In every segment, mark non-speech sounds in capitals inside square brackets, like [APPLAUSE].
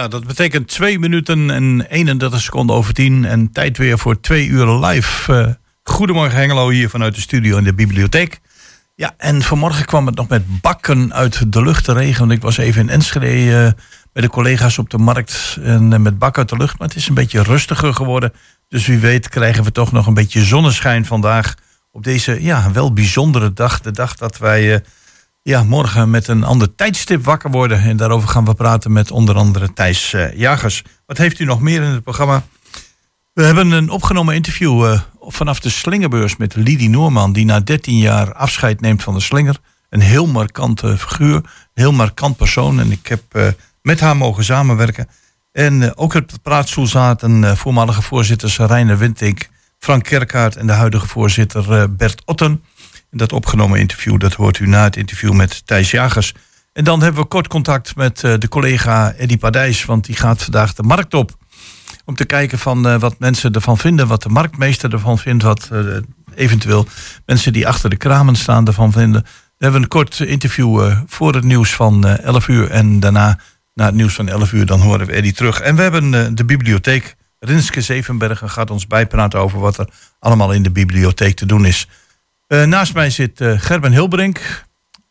Ja, dat betekent 2 minuten en 31 seconden over 10. En tijd weer voor twee uur live. Uh, goedemorgen Hengelo hier vanuit de studio in de bibliotheek. Ja, en vanmorgen kwam het nog met bakken uit de lucht te regen. Want ik was even in Enschede uh, bij de collega's op de markt. En uh, met bakken uit de lucht. Maar het is een beetje rustiger geworden. Dus wie weet krijgen we toch nog een beetje zonneschijn vandaag. Op deze ja, wel bijzondere dag. De dag dat wij ja, morgen met een ander tijdstip wakker worden. En daarover gaan we praten met onder andere Thijs uh, Jagers. Wat heeft u nog meer in het programma? We hebben een opgenomen interview uh, vanaf de Slingerbeurs met Lidie Noorman... die na 13 jaar afscheid neemt van de slinger. Een heel markante figuur, heel markant persoon. En ik heb uh, met haar mogen samenwerken. En ook de praatstoel zaten voormalige voorzitters Reiner Wintink... Frank Kerkaert en de huidige voorzitter Bert Otten dat opgenomen interview, dat hoort u na het interview met Thijs Jagers. En dan hebben we kort contact met uh, de collega Eddy Padijs, want die gaat vandaag de markt op. Om te kijken van uh, wat mensen ervan vinden, wat de marktmeester ervan vindt, wat uh, eventueel mensen die achter de kramen staan ervan vinden. We hebben een kort interview voor het nieuws van 11 uur en daarna, na het nieuws van 11 uur, dan horen we Eddy terug. En we hebben de bibliotheek. Rinske Zevenbergen gaat ons bijpraten over wat er allemaal in de bibliotheek te doen is. Uh, naast mij zit uh, Gerben Hilbrink.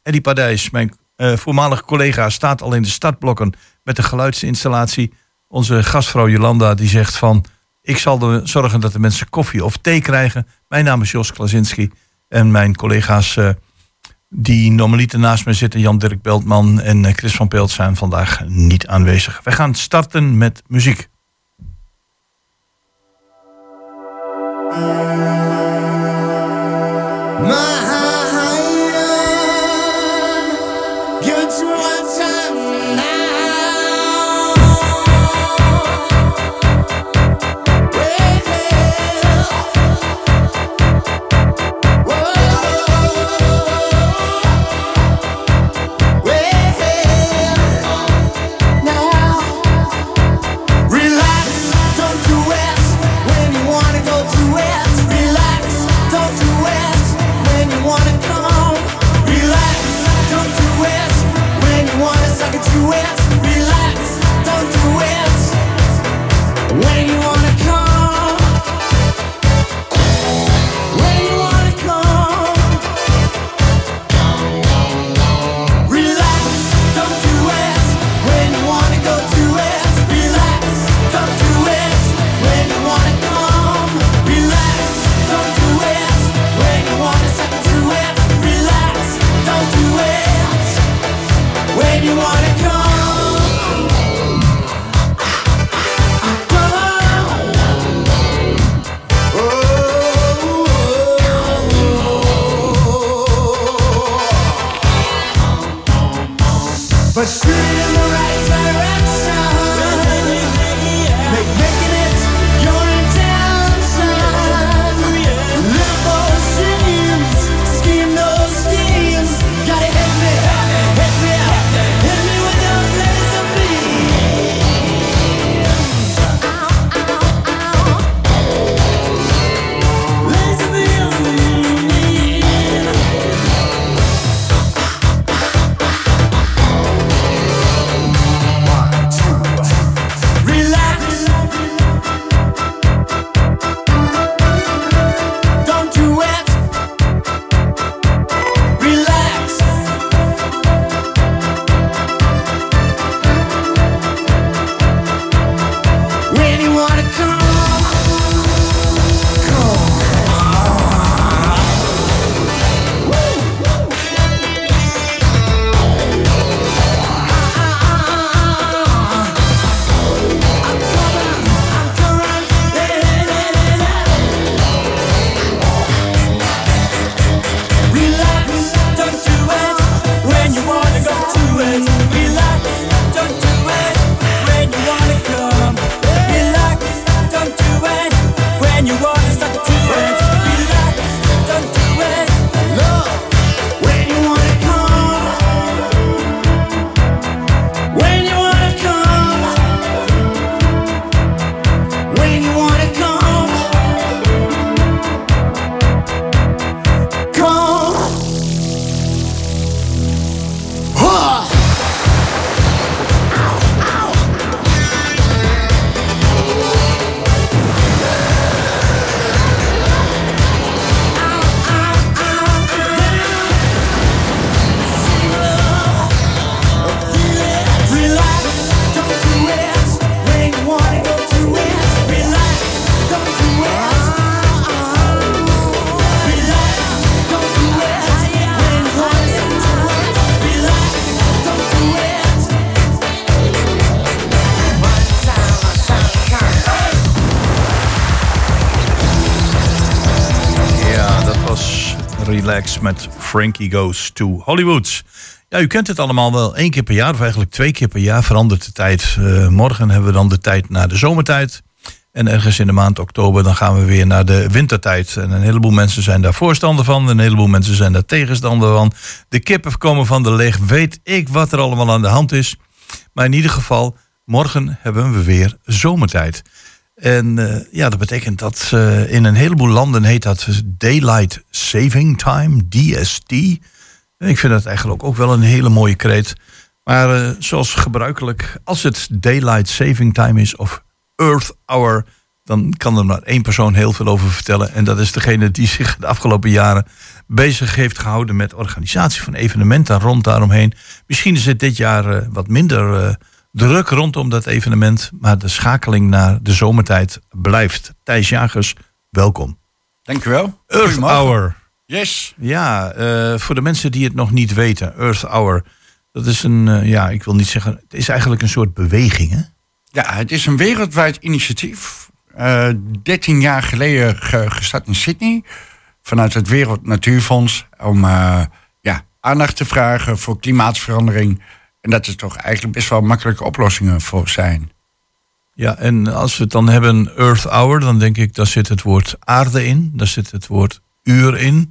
Eddie Padijs, mijn uh, voormalige collega, staat al in de startblokken met de geluidsinstallatie. Onze gastvrouw Jolanda die zegt van... ik zal zorgen dat de mensen koffie of thee krijgen. Mijn naam is Jos Klasinski. En mijn collega's die normaliter naast mij zitten... Jan-Dirk Beltman en Chris van Peelt zijn vandaag niet aanwezig. Wij gaan starten met muziek. My But she Met Frankie Goes to Hollywood. Ja, u kent het allemaal wel. één keer per jaar, of eigenlijk twee keer per jaar, verandert de tijd. Uh, morgen hebben we dan de tijd naar de zomertijd. En ergens in de maand oktober dan gaan we weer naar de wintertijd. En een heleboel mensen zijn daar voorstander van. Een heleboel mensen zijn daar tegenstander van. De kippen komen van de leg. Weet ik wat er allemaal aan de hand is. Maar in ieder geval, morgen hebben we weer zomertijd. En uh, ja, dat betekent dat uh, in een heleboel landen heet dat Daylight Saving Time, DST. Ik vind dat eigenlijk ook wel een hele mooie kreet. Maar uh, zoals gebruikelijk, als het Daylight Saving Time is of Earth Hour, dan kan er maar één persoon heel veel over vertellen. En dat is degene die zich de afgelopen jaren bezig heeft gehouden met organisatie van evenementen rond daaromheen. Misschien is het dit jaar wat minder druk rondom dat evenement, maar de schakeling naar de zomertijd blijft. Thijs Jagers, welkom. Dank u wel. Earth Hour. Yes. Ja, uh, voor de mensen die het nog niet weten, Earth Hour, dat is een, uh, ja, ik wil niet zeggen, het is eigenlijk een soort beweging, hè? Ja, het is een wereldwijd initiatief. Uh, 13 jaar geleden ge gestart in Sydney vanuit het Wereld Natuurfonds om ja, aandacht te vragen voor klimaatverandering en dat er toch eigenlijk best wel makkelijke oplossingen voor zijn. Ja, en als we het dan hebben Earth Hour, dan denk ik, daar zit het woord aarde in, daar zit het woord uur in.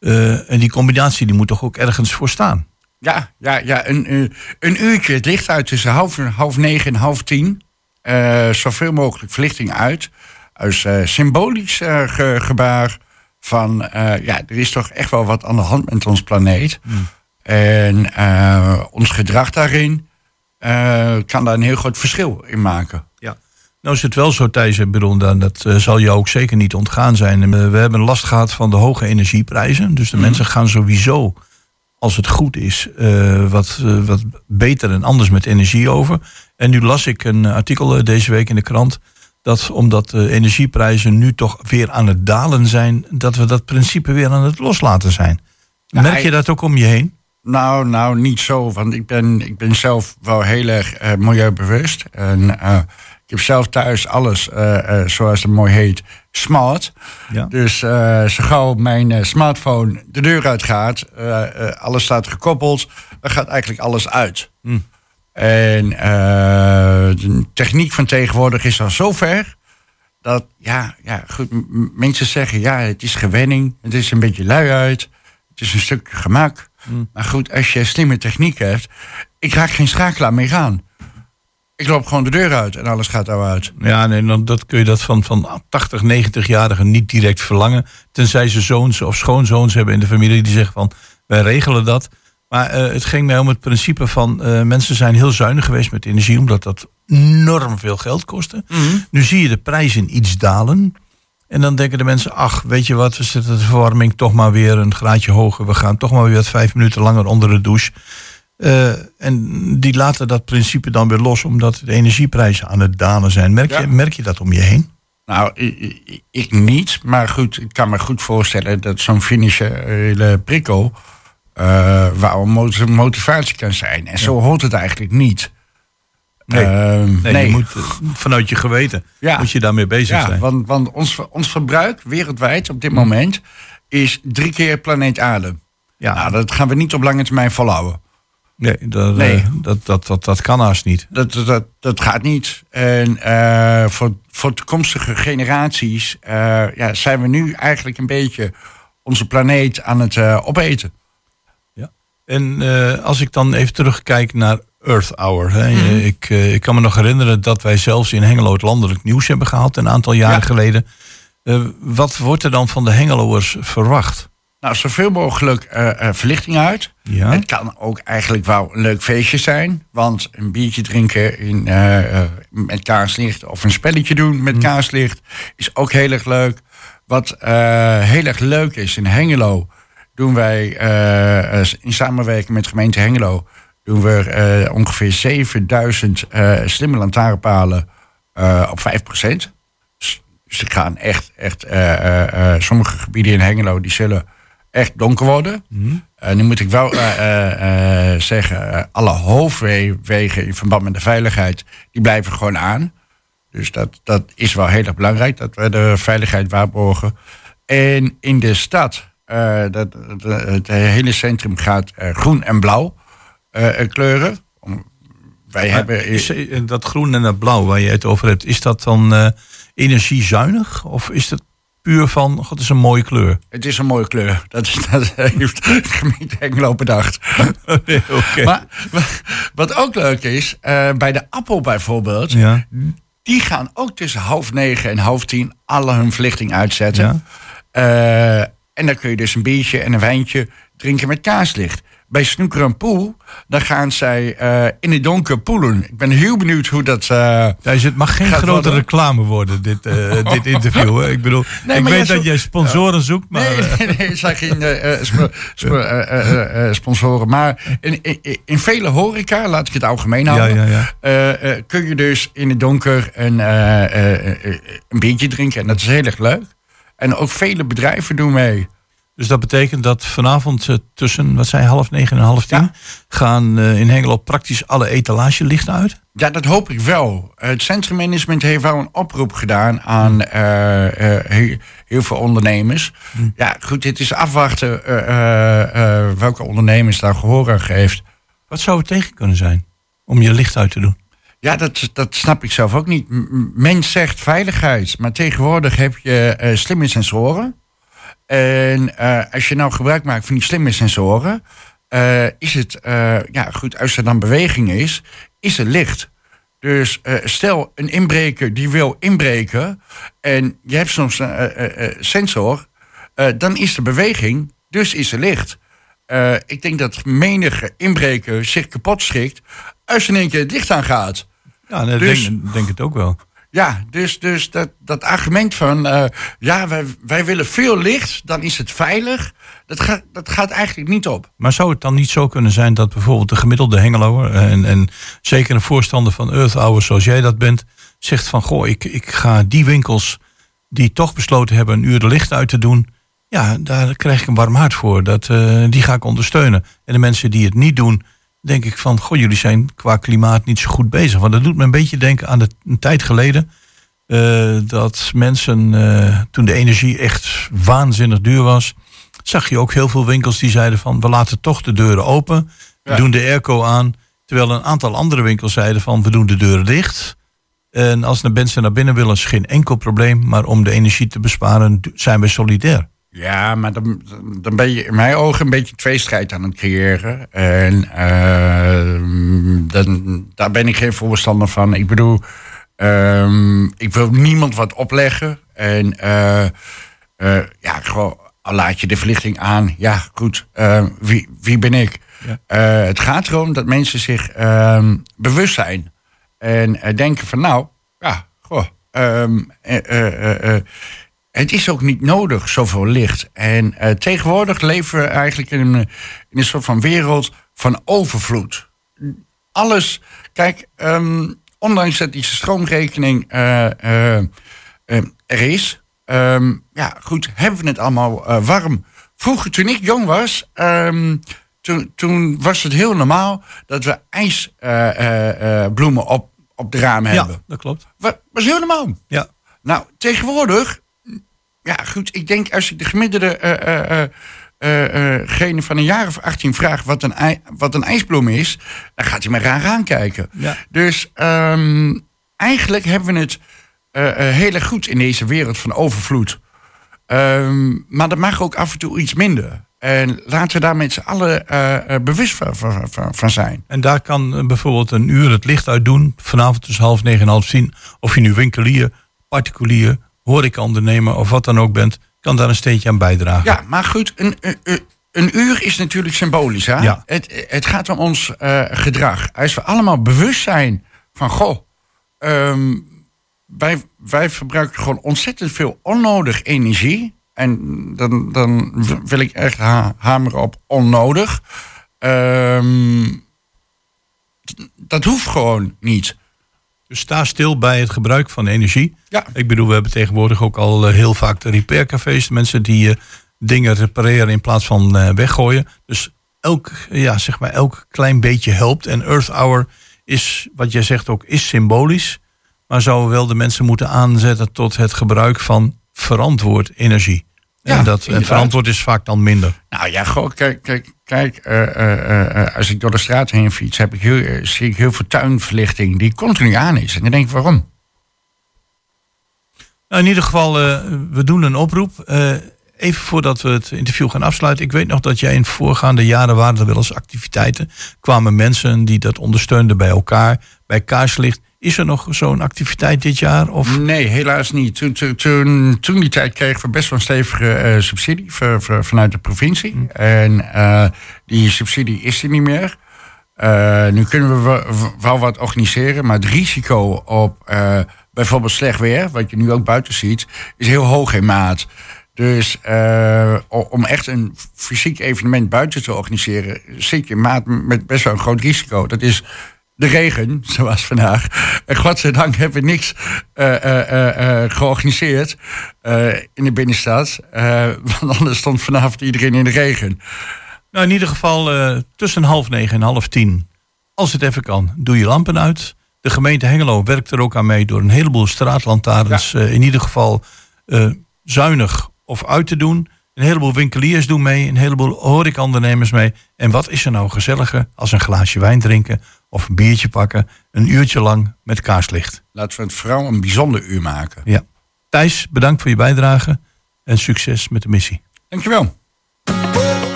Uh, en die combinatie die moet toch ook ergens voor staan? Ja, ja, ja een, een uurtje. Het licht uit tussen half, half negen en half tien. Uh, zoveel mogelijk verlichting uit. Als uh, symbolisch ge gebaar van... ja, er is toch echt wel wat aan de hand met ons planeet. Hmm. En uh, ons gedrag daarin uh, kan daar een heel groot verschil in maken. Ja. Nou is het wel zo, Thijs, bedoel, dat uh, zal je ook zeker niet ontgaan zijn. We hebben last gehad van de hoge energieprijzen. Dus de mm. mensen gaan sowieso, als het goed is, wat, wat beter en anders met energie over. En nu las ik een artikel deze week in de krant dat omdat de energieprijzen nu toch weer aan het dalen zijn, dat we dat principe weer aan het loslaten zijn. Merk je dat ook om je heen? Nou, nou, niet zo. Want ik ben, ik ben zelf wel heel erg uh, milieubewust. En uh, ik heb zelf thuis alles, uh, zoals het mooi heet, smart. Ja. Dus zo gauw mijn smartphone de deur uit gaat, alles staat gekoppeld, dan gaat eigenlijk alles uit. Hm. En de techniek van tegenwoordig is al zo ver dat, ja, ja goed, mensen zeggen, ja, het is gewenning, het is een beetje lui uit, het is een stukje gemak. Mm. Maar goed, als je slimme techniek hebt, ik raak geen schakelaar meer aan. Ik loop gewoon de deur uit en alles gaat eruit. Ja, nee, dan dat kun je dat van, van 80, 90-jarigen niet direct verlangen. Tenzij ze zoons of schoonzoons hebben in de familie die zeggen van wij regelen dat. Maar uh, het ging mij om het principe van uh, mensen zijn heel zuinig geweest met energie, omdat dat enorm veel geld kostte. Mm. Nu zie je de prijzen iets dalen. En dan denken de mensen, ach, weet je wat, we zetten de verwarming toch maar weer een graadje hoger. We gaan toch maar weer wat vijf minuten langer onder de douche. Uh, en die laten dat principe dan weer los, omdat de energieprijzen aan het dalen zijn. Merk, je, merk je dat om je heen? Nou, ik, ik, niet. Maar goed, ik kan me goed voorstellen dat zo'n financiële prikkel... Uh, waar een motivatie kan zijn. En zo hoort het eigenlijk niet. Nee, uh, nee, Je moet, vanuit je geweten ja. moet je daarmee bezig ja, zijn. Want, want ons, ons verbruik wereldwijd op dit mm. moment is drie keer planeet aarde. Ja. Nou, dat gaan we niet op lange termijn volhouden. Nee, dat, nee. Uh, dat, dat, dat, dat kan haast niet. Dat, dat, dat gaat niet. En uh, voor, voor toekomstige generaties uh, ja, zijn we nu eigenlijk een beetje onze planeet aan het opeten. Ja. En als ik dan even terugkijk naar Earth Hour. Hè. Mhm. ik, uh, ik kan me nog herinneren dat wij zelfs in Hengelo het landelijk nieuws hebben gehaald een aantal jaren geleden. Uh, wat wordt er dan van de Hengeloers verwacht? Nou, zoveel mogelijk uh, verlichting uit. Ja. Het kan ook eigenlijk wel een leuk feestje zijn. Want een biertje drinken in, met kaarslicht of een spelletje doen met mm. kaarslicht is ook heel erg leuk. Wat heel erg leuk is in Hengelo, doen wij in samenwerking met gemeente Hengelo doen we uh, ongeveer 7000 uh, eh, slimme lantaarnpalen uh, op 5%. Dus, dus gaan echt, echt sommige gebieden in Hengelo die zullen echt donker worden. Mm nu moet ik wel zeggen, alle hoofdwegen in verband met de veiligheid, die blijven gewoon aan. Dus dat, dat is wel heel erg belangrijk, dat we de veiligheid waarborgen. En in de stad dat, het hele centrum gaat groen en blauw kleuren. Wij hebben... Is, dat groen en dat blauw waar je het over hebt, is dat dan energiezuinig? Of is dat puur van, god, het is een mooie kleur. Het is een mooie kleur. Dat, dat heeft de [LAUGHS] gemeente Hengelo bedacht. [LAUGHS] nee, Maar wat ook leuk is, uh, bij de appel bijvoorbeeld... Ja. die gaan ook tussen half negen en half tien alle hun verlichting uitzetten. Ja. Uh, en dan kun je dus een biertje en een wijntje drinken met kaarslicht bij Snoeker en Poel, dan gaan zij uh, in het donker poelen. Ik ben heel benieuwd hoe dat. Uh, het mag geen grote worden. reclame worden, dit, uh, [LAUGHS] dit interview. Hè? Ik bedoel, nee, ik weet dat jij sponsoren zoekt. Maar, nee, nee, nee, zijn geen sp sp [LAUGHS] sponsoren. Maar in, in, in, vele horeca, laat ik het algemeen houden, ja, ja, ja. kun je dus in het donker een, een biertje drinken. En dat is heel erg leuk. En ook vele bedrijven doen mee. Dus dat betekent dat vanavond uh, tussen, wat zei half negen en half tien, gaan uh, in Hengelo praktisch alle etalagelichten uit? Ja, dat hoop ik wel. Het centrummanagement heeft wel een oproep gedaan aan uh, heel, heel, veel ondernemers. Hm. Ja, goed, het is afwachten welke ondernemers daar gehoor aan geeft. Wat zou het tegen kunnen zijn om je licht uit te doen? Ja, dat, dat snap ik zelf ook niet. Mens zegt veiligheid, maar tegenwoordig heb je slimme sensoren. En uh, als je nou gebruik maakt van die slimme sensoren, uh, is het, uh, ja goed, als er dan beweging is, is er licht. Dus stel een inbreker die wil inbreken en je hebt soms een sensor, dan is er beweging, dus is er licht. ik denk dat menige inbreker zich kapot schikt als er in één keer het licht aangaat. Ja, dat dus, denk, denk het ook wel. Ja, dus, dus dat, dat argument van uh, ja, wij, wij willen veel licht, dan is het veilig. Dat gaat, dat gaat eigenlijk niet op. Maar zou het dan niet zo kunnen zijn dat bijvoorbeeld de gemiddelde Hengeloer eh, en, en zeker een voorstander van Earth Hour zoals jij dat bent, zegt van goh, ik, ik ga die winkels die toch besloten hebben een uur de licht uit te doen, ja, daar krijg ik een warm hart voor. Dat, uh, die ga ik ondersteunen. En de mensen die het niet doen, denk ik van, goh, jullie zijn qua klimaat niet zo goed bezig. Want dat doet me een beetje denken aan de, een tijd geleden. Uh, dat mensen, uh, toen de energie echt waanzinnig duur was, zag je ook heel veel winkels die zeiden van, we laten toch de deuren open. We doen de airco aan. Terwijl een aantal andere winkels zeiden van, we doen de deuren dicht. En als de mensen naar binnen willen, is geen enkel probleem. Maar om de energie te besparen, zijn we solidair. Ja, maar dan, dan ben je in mijn ogen een beetje tweestrijd aan het creëren. En uh, dan, daar ben ik geen voorstander van. Ik bedoel, uh, ik wil niemand wat opleggen. En uh, uh, ja, gewoon al laat je de verlichting aan. Ja, goed, wie, wie ben ik? Ja. het gaat erom dat mensen zich ehm, bewust zijn. En denken van nou, ja, goh. Um, het is ook niet nodig, zoveel licht. En uh, tegenwoordig leven we eigenlijk in een, in een soort van wereld van overvloed. Alles, kijk, um, ondanks dat die stroomrekening uh, uh, er is, um, ja, goed, hebben we het allemaal warm. Vroeger, toen ik jong was, um, toen, toen was het heel normaal dat we ijsbloemen op, op de ramen hebben. Ja, dat klopt. Was, was heel normaal. Ja. Nou, tegenwoordig ja, goed. Ik denk als ik de gemiddelde uh, uh, gene van een jaar of 18 vraagt wat een, wat een ijsbloem is, dan gaat hij me raar aankijken. Ja. Dus um, eigenlijk hebben we het heel erg goed in deze wereld van overvloed. Um, maar dat mag ook af en toe iets minder. En laten we daar met z'n allen uh, bewust van, van, van, zijn. En daar kan bijvoorbeeld een uur het licht uit doen. Vanavond tussen half negen en half tien. Of je nu winkelier, particulier horecaondernemer of wat dan ook bent, kan daar een steentje aan bijdragen. Ja, maar goed, een, een, een uur is natuurlijk symbolisch. Hè? Ja. Het, het gaat om ons uh, gedrag. Als we allemaal bewust zijn van, goh, um, wij, wij verbruiken gewoon ontzettend veel onnodig energie. En dan, dan wil ik echt ha hameren op onnodig. Um, dat hoeft gewoon niet. Dus sta stil bij het gebruik van energie. Ja. Ik bedoel, we hebben tegenwoordig ook al eh, heel vaak de repaircafés. Mensen die uh, dingen repareren in plaats van uh, weggooien. Dus elk, ja, zeg maar, elk klein beetje helpt. En Earth Hour is, wat jij zegt ook, is symbolisch. Maar zouden wel de mensen moeten aanzetten tot het gebruik van verantwoord energie. Ja, dat verantwoord is vaak dan minder. Nou ja, gewoon, kijk, kijk, kijk als ik door de straat heen fiets, heb ik heel, zie ik heel veel tuinverlichting die continu aan is. En dan denk ik, waarom? Nou, in ieder geval, we doen een oproep even voordat we het interview gaan afsluiten. Ik weet nog dat jij in voorgaande jaren waren er wel eens activiteiten. Kwamen mensen die dat ondersteunden bij elkaar, bij kaarslicht. Is er nog zo'n activiteit dit jaar? Of? Nee, helaas niet. Toen, toen, toen, die tijd kregen we best wel een stevige uh, subsidie vanuit de provincie. Hm. En uh, die subsidie is er niet meer. Uh, nu kunnen we wel wat organiseren, maar het risico op bijvoorbeeld slecht weer, wat je nu ook buiten ziet, is heel hoog in maat. Dus uh, om echt een fysiek evenement buiten te organiseren, zit je maat met best wel een groot risico. Dat is de regen, zoals vandaag. En godzijdank hebben we niks uh, uh, georganiseerd in de binnenstad. want anders stond vanavond iedereen in de regen. Nou, in ieder geval tussen half negen en half tien. Als het even kan, doe je lampen uit. De gemeente Hengelo werkt er ook aan mee door een heleboel straatlantaarns. in ieder geval zuinig of uit te doen. Een heleboel winkeliers doen mee, een heleboel horecaondernemers mee. En wat is er nou gezelliger als een glaasje wijn drinken of een biertje pakken, een uurtje lang met kaarslicht. Laten we het vooral een bijzonder uur maken. Ja. Thijs, bedankt voor je bijdrage en succes met de missie. Dankjewel.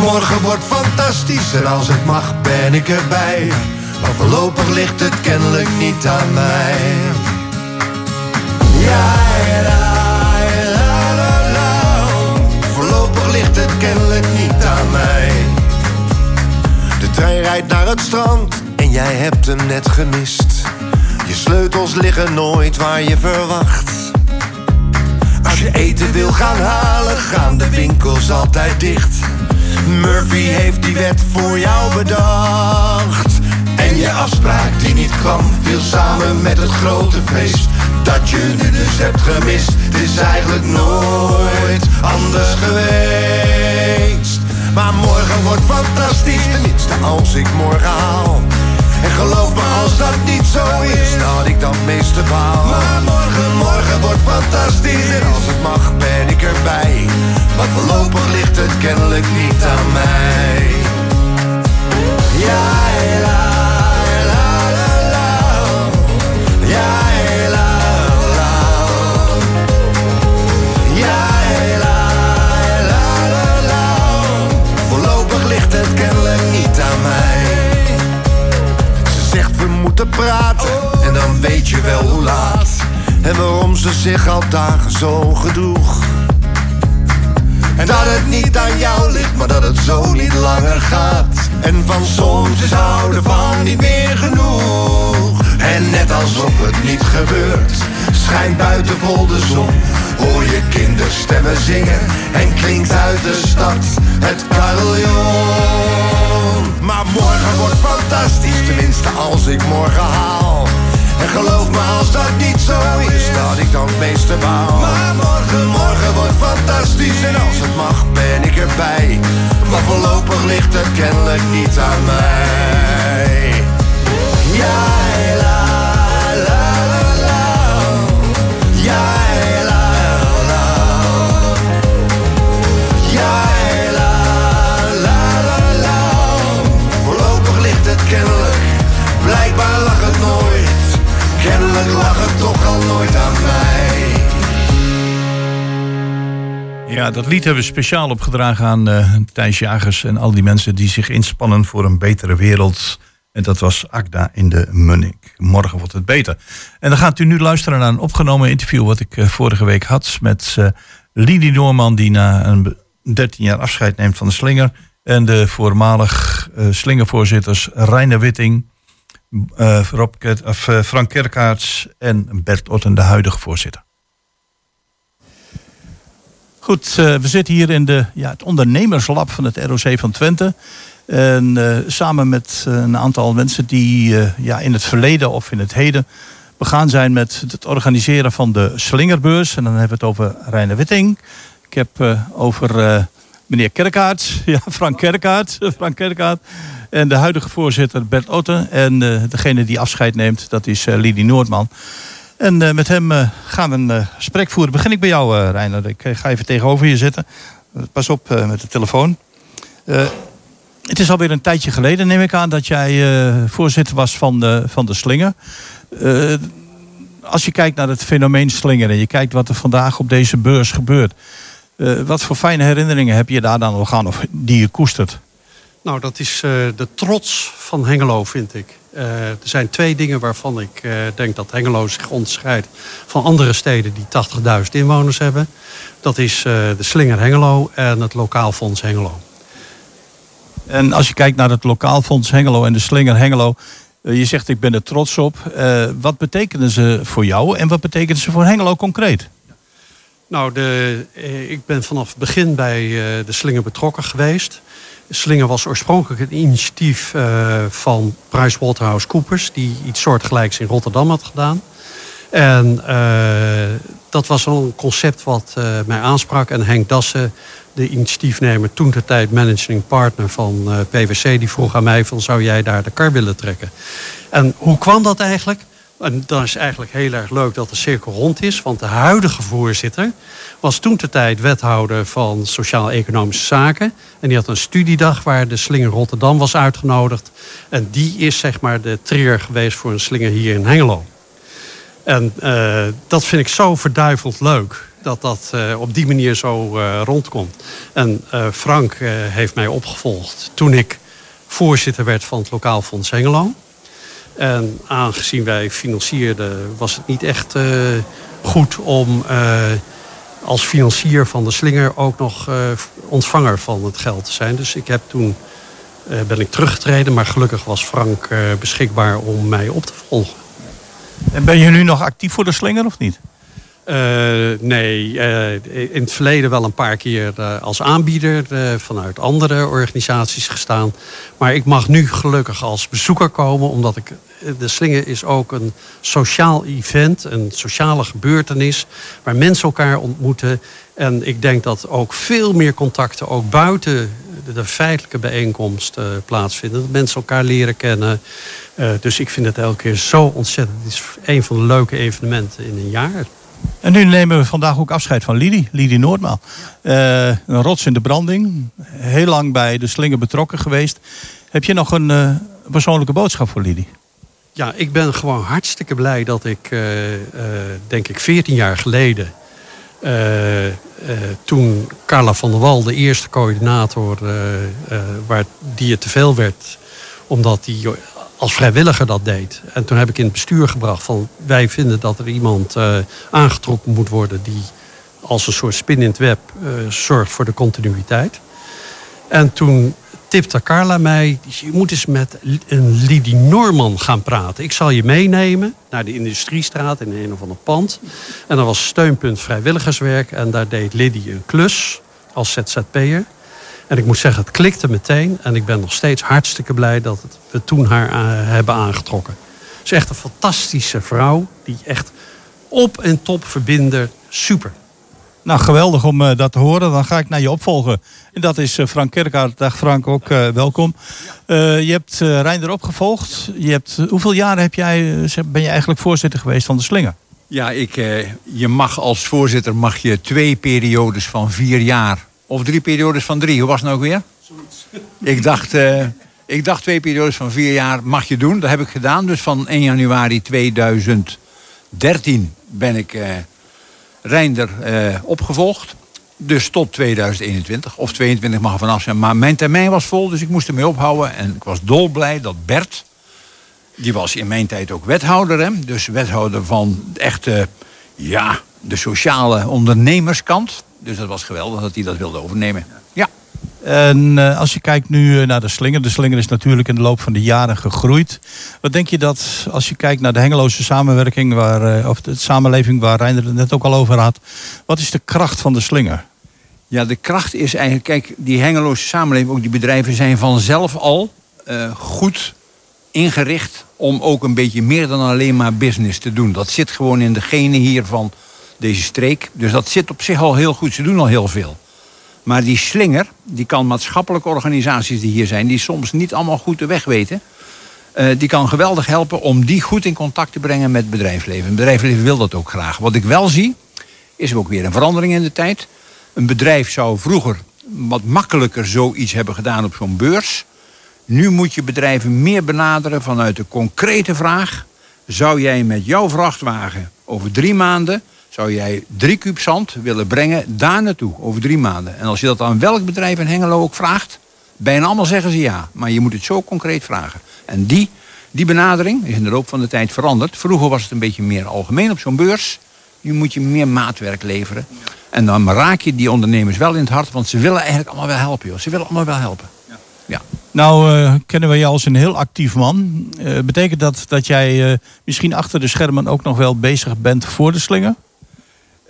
Morgen wordt fantastisch en als het mag ben ik erbij. Maar voorlopig ligt het kennelijk niet aan mij. Ja, la, la, la, la. Voorlopig ligt het kennelijk niet aan mij. De trein rijdt naar het strand en jij hebt hem net gemist. Je sleutels liggen nooit waar je verwacht. Als je eten wil gaan halen, gaan de winkels altijd dicht. Murphy heeft die wet voor jou bedacht. Je afspraak die niet kwam, viel samen met het grote feest. Dat je nu dus hebt gemist, het is eigenlijk nooit anders geweest. Maar morgen wordt fantastisch, tenminste als ik morgen haal. En geloof me als dat niet zo is, dat ik dan meeste baal. Maar morgen, morgen wordt fantastisch en als het mag ben ik erbij. Maar voorlopig ligt het kennelijk niet aan mij. Ja. Zich al dagen zo gedroeg en dat het niet aan jou ligt, maar dat het zo niet langer gaat. En van soms is houden van niet meer genoeg. En net alsof het niet gebeurt, schijnt buiten vol de zon. Hoor je kinderstemmen zingen en klinkt uit de stad het carillon. Maar morgen wordt fantastisch, tenminste als ik morgen haal. En geloof me als dat niet zo is, dat ik dan het meeste baal. Maar morgen, morgen wordt fantastisch en als het mag ben ik erbij. Maar voorlopig ligt het kennelijk niet aan mij. Ja, la, la, la, la. Ja, la, la. Ja, la, la, la, la. Voorlopig ligt het kennelijk, blijkbaar lag het nooit. Kennelijk lag het toch al nooit aan mij. Ja, dat lied hebben we speciaal opgedragen aan uh, Thijs Jagers en al die mensen die zich inspannen voor een betere wereld. En dat was Agda in de Munnik. Morgen wordt het beter. En dan gaat u nu luisteren naar een opgenomen interview wat ik uh, vorige week had met uh, Lili Noorman, die na een 13 jaar afscheid neemt van de slinger. En de voormalig slingervoorzitters Reiner Witting of, Frank Kerkaerts en Bert Otten, de huidige voorzitter. Goed, we zitten hier in de, ja, het ondernemerslab van het ROC van Twente. En samen met een aantal mensen die ja, in het verleden of in het heden begaan zijn met het organiseren van de Slingerbeurs. En dan hebben we het over Reine Witting. Ik heb over meneer Kerkaerts, [LAUGHS] ja, Frank Kerkaerts, [LAUGHS] Frank Kerkaert. En de huidige voorzitter Bert Otten. En degene die afscheid neemt, dat is Lidie Noordman. En met hem gaan we een gesprek voeren. Begin ik bij jou, Reiner. Ik ga even tegenover je zitten. Pas op met de telefoon. Het is alweer een tijdje geleden, neem ik aan, dat jij voorzitter was van de, van de Slinger als je kijkt naar het fenomeen slingeren, en je kijkt wat er vandaag op deze beurs gebeurt. Uh, wat voor fijne herinneringen heb je daar dan nog aan of die je koestert? Nou, dat is de trots van Hengelo, vind ik. Er zijn twee dingen waarvan ik denk dat Hengelo zich onderscheidt van andere steden die 80.000 inwoners hebben. Dat is de Slinger Hengelo en het Lokaal Fonds Hengelo. En als je kijkt naar het Lokaal Fonds Hengelo en de Slinger Hengelo, eh, je zegt ik ben er trots op. Uh, wat betekenen ze voor jou en wat betekenen ze voor Hengelo concreet? Nou, de, eh, ik ben vanaf het begin bij de Slinger betrokken geweest. Slinger was oorspronkelijk een initiatief uh, van PricewaterhouseCoopers... die iets soortgelijks in Rotterdam had gedaan. En dat was een concept wat mij aansprak. En Henk Dassen de initiatiefnemer, toen de tijd managing partner van eh, PwC, die vroeg aan mij van zou jij daar de kar willen trekken? En hoe kwam dat eigenlijk? En dan is eigenlijk heel erg leuk dat de cirkel rond is. Want de huidige voorzitter was toen de tijd wethouder van Sociaal-Economische Zaken. En die had een studiedag waar de Slinger Rotterdam was uitgenodigd. En die is zeg maar de trigger geweest voor een slinger hier in Hengelo. En uh, dat vind ik zo verduiveld leuk dat dat uh, op die manier zo uh, rondkomt. En uh, Frank heeft mij opgevolgd toen ik voorzitter werd van het Lokaal Fonds Hengelo. En aangezien wij financierden, was het niet echt goed om als financier van de slinger ook nog ontvanger van het geld te zijn. Dus ik heb toen ben ik teruggetreden, maar gelukkig was Frank beschikbaar om mij op te volgen. En ben je nu nog actief voor de slinger of niet? Uh, nee, uh, in het verleden wel een paar keer uh, als aanbieder vanuit andere organisaties gestaan. Maar ik mag nu gelukkig als bezoeker komen, omdat ik. De Slinger is ook een sociaal event, een sociale gebeurtenis. Waar mensen elkaar ontmoeten. En ik denk dat ook veel meer contacten, ook buiten de, de feitelijke bijeenkomst, plaatsvinden. Dat mensen elkaar leren kennen. dus ik vind het elke keer zo ontzettend. Het is een van de leuke evenementen in een jaar. En nu nemen we vandaag ook afscheid van Lidie, Lidie Noordmaal. Uh, een rots in de branding. Heel lang bij de slinger betrokken geweest. Heb je nog een uh, persoonlijke boodschap voor Lidie? Ja, ik ben gewoon hartstikke blij dat ik, uh, denk ik, 14 jaar geleden... toen Carla van der Wal, de eerste coördinator, waar die het te veel werd... omdat die als vrijwilliger dat deed. En toen heb ik in het bestuur gebracht van wij vinden dat er iemand uh, aangetrokken moet worden die als een soort spin in het web uh, zorgt voor de continuïteit. En toen tipte Carla mij, je moet eens met een Norman gaan praten. Ik zal je meenemen naar de Industriestraat in een of ander pand. En dat was steunpunt vrijwilligerswerk en daar deed Lidie een klus als ZZP'er. En ik moet zeggen, het klikte meteen. En ik ben nog steeds hartstikke blij dat we toen haar uh, hebben aangetrokken. Ze is echt een fantastische vrouw. Die echt op en top verbinden. Super. Nou, geweldig om uh, dat te horen. Dan ga ik naar je opvolger. En dat is uh, Frank Kerkhaard. Dag Frank, ook welkom. je hebt Reinder opgevolgd. Je hebt, hoeveel jaren heb jij, ben je eigenlijk voorzitter geweest van de Slinger? Ja, ik, je mag als voorzitter mag je twee periodes van vier jaar of drie periodes van drie. Hoe was het nou ook weer? Zoiets. [LAUGHS] Ik dacht, uh, ik dacht twee periodes van vier jaar mag je doen. Dat heb ik gedaan. Dus van 1 januari 2013 ben ik uh, Reinder uh, opgevolgd. Dus tot 2021. Of 22 mag er vanaf zijn. Maar mijn termijn was vol, dus ik moest ermee ophouden. En ik was dolblij dat Bert... Die was in mijn tijd ook wethouder. Hè? Dus wethouder van de echte... Ja, de sociale ondernemerskant. Dus dat was geweldig dat hij dat wilde overnemen. Ja. En uh, als je kijkt nu eh, naar de slinger. De slinger is natuurlijk in de loop van de jaren gegroeid. Wat denk je dat als je kijkt naar de hengeloze samenwerking. Waar, uh, of de samenleving waar Reinder het net ook al over had. Wat is de kracht van de slinger? Ja, de kracht is eigenlijk. Kijk, die hengeloze samenleving, ook die bedrijven zijn vanzelf al goed ingericht. Om ook een beetje meer dan alleen maar business te doen. Dat zit gewoon in de genen hier van deze streek. Dus dat zit op zich al heel goed. Ze doen al heel veel. Maar die slinger, die kan maatschappelijke organisaties die hier zijn... die soms niet allemaal goed de weg weten... Uh, die kan geweldig helpen om die goed in contact te brengen met het bedrijfsleven. Het bedrijfsleven wil dat ook graag. Wat ik wel zie, is ook weer een verandering in de tijd. Een bedrijf zou vroeger wat makkelijker zoiets hebben gedaan op zo'n beurs. Nu moet je bedrijven meer benaderen vanuit de concrete vraag... zou jij met jouw vrachtwagen over drie maanden... zou jij drie kuub zand willen brengen daar naartoe over drie maanden. En als je dat aan welk bedrijf in Hengelo ook vraagt... bijna allemaal zeggen ze ja. Maar je moet het zo concreet vragen. En die, die benadering is in de loop van de tijd veranderd. Vroeger was het een beetje meer algemeen op zo'n beurs. Nu moet je meer maatwerk leveren. En dan raak je die ondernemers wel in het hart, want ze willen eigenlijk allemaal wel helpen. Joh. Ze willen allemaal wel helpen. Ja. Nou, uh, kennen we jou als een heel actief man. Uh, betekent dat dat jij uh, misschien achter de schermen ook nog wel bezig bent voor de slinger?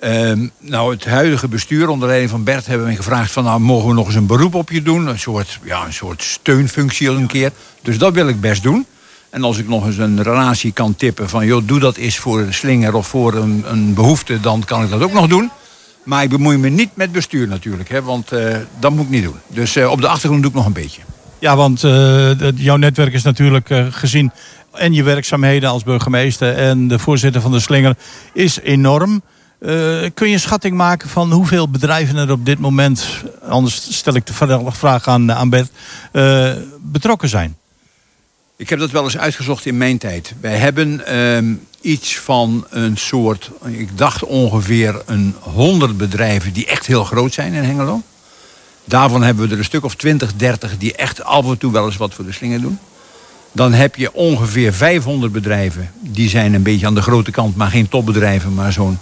Ehm, nou, het huidige bestuur onder leiding van Bert hebben we gevraagd van nou mogen we nog eens een beroep op je doen. Een soort, ja, een soort steunfunctie een keer. Dus dat wil ik best doen. En als ik nog eens een relatie kan tippen van joh, doe dat eens voor een slinger of voor een, een behoefte, dan kan ik dat ook nog doen. Maar ik bemoei me niet met bestuur natuurlijk, hè, want uh, dat moet ik niet doen. Dus uh, op de achtergrond doe ik nog een beetje. Ja, want uh, jouw netwerk is natuurlijk gezien en je werkzaamheden als burgemeester en de voorzitter van de Slinger is enorm. Kun je een schatting maken van hoeveel bedrijven er op dit moment, anders stel ik de vraag aan, aan Bert, betrokken zijn? Ik heb dat wel eens uitgezocht in mijn tijd. Wij hebben ehm, iets van een soort, ik dacht ongeveer een honderd bedrijven die echt heel groot zijn in Hengelo. Daarvan hebben we er een stuk of 20, 30 die echt af en toe wel eens wat voor de slinger doen. Dan heb je ongeveer 500 bedrijven. Die zijn een beetje aan de grote kant, maar geen topbedrijven, maar zo'n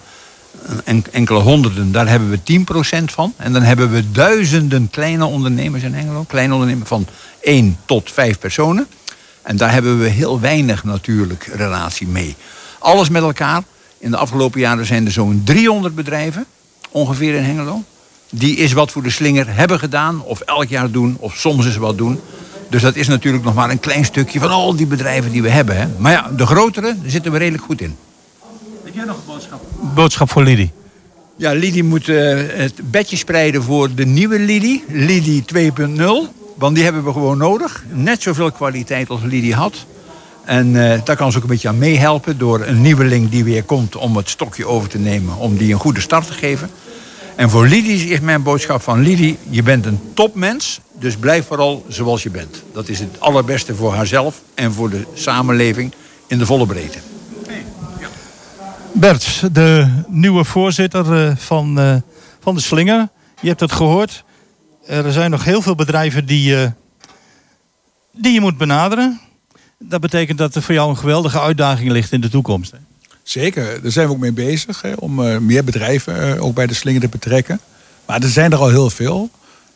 enkele honderden. Daar hebben we 10% van. En dan hebben we duizenden kleine ondernemers in Hengelo. Kleine ondernemers van 1 tot 5 personen. En daar hebben we heel weinig natuurlijk relatie mee. Alles met elkaar. In de afgelopen jaren zijn er zo'n 300 bedrijven, ongeveer in Hengelo. Die is wat voor de slinger hebben gedaan, of elk jaar doen, of soms eens wat doen. Dus dat is natuurlijk nog maar een klein stukje van al die bedrijven die we hebben. Hè. Maar ja, de grotere zitten we redelijk goed in. Heb jij nog een boodschap? Boodschap voor Lidie. Ja, Lidie moet uh, het bedje spreiden voor de nieuwe Lidie. Lidie 2.0. Want die hebben we gewoon nodig. Net zoveel kwaliteit als Lidie had. En uh, daar kan ze ook een beetje aan meehelpen door een nieuweling die weer komt om het stokje over te nemen, om die een goede start te geven. En voor Lidie is mijn boodschap van Lidie, je bent een topmens, dus blijf vooral zoals je bent. Dat is het allerbeste voor haarzelf en voor de samenleving in de volle breedte. Bert, de nieuwe voorzitter eh, van, uh, van de Slinger. Je hebt het gehoord. Er zijn nog heel veel bedrijven die, uh, die je moet benaderen dat betekent dat er voor jou een geweldige uitdaging ligt in de toekomst. Zeker, daar zijn we ook mee bezig. Hè, om meer bedrijven ook bij de slinger te betrekken. Maar er zijn er al heel veel.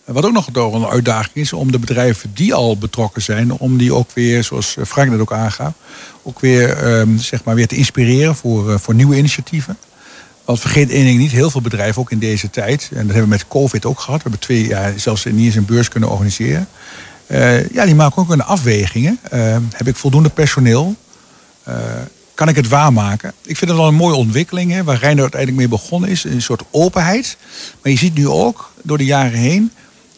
Wat ook nog een uitdaging is om de bedrijven die al betrokken zijn, om die ook weer, zoals Frank net ook aangaf, ook weer, um, zeg maar weer te inspireren voor, uh, voor nieuwe initiatieven. Want vergeet één ding niet, heel veel bedrijven, ook in deze tijd, en dat hebben we met COVID ook gehad, we hebben twee jaar zelfs niet eens een beurs kunnen organiseren. Uh, ja, die maken ook een afwegingen. Uh, heb ik voldoende personeel? Kan ik het waarmaken? Ik vind het wel een mooie ontwikkeling, hè, waar Reiner uiteindelijk mee begonnen is. Een soort openheid. Maar je ziet nu ook, door de jaren heen,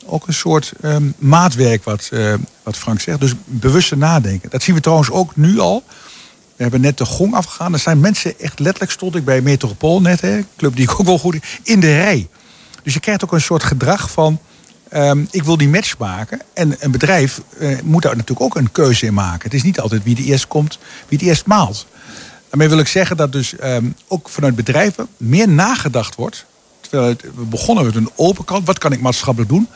ook een soort um, maatwerk, wat, wat Frank zegt. Dus bewuste nadenken. Dat zien we trouwens ook nu al. We hebben net de gong afgegaan. Er zijn mensen, echt letterlijk stond ik bij Metropool net, hè, club die ik ook wel goed in de rij. Dus je krijgt ook een soort gedrag van Um, ik wil die match maken. En een bedrijf uh, moet daar natuurlijk ook een keuze in maken. Het is niet altijd wie die eerst komt, wie die eerst maalt. Daarmee wil ik zeggen dat dus ook vanuit bedrijven meer nagedacht wordt. We begonnen met een open kant. Wat kan ik maatschappelijk doen?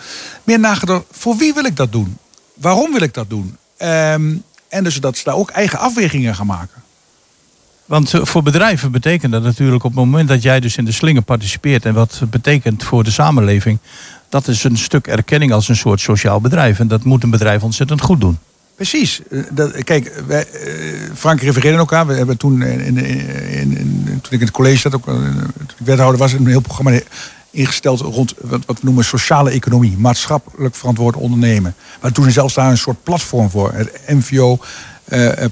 Meer nagedacht, voor wie wil ik dat doen? Waarom wil ik dat doen? Um, en dus dat ze daar ook eigen afwegingen gaan maken. Want eh, voor bedrijven betekent dat natuurlijk op het moment dat jij dus in de slinger participeert en wat betekent voor de samenleving, dat is een stuk erkenning als een soort sociaal bedrijf. En dat moet een bedrijf ontzettend goed doen. Precies. Eh, dat, kijk, wij, uh, Frank refereerde ook aan. We hebben toen, in, in, in, toen ik in het college zat, ook, toen ik wethouder was, een heel programma ingesteld rond wat, we noemen sociale economie. Maatschappelijk verantwoord ondernemen. Maar toen zelfs daar een soort platform voor. Het MVO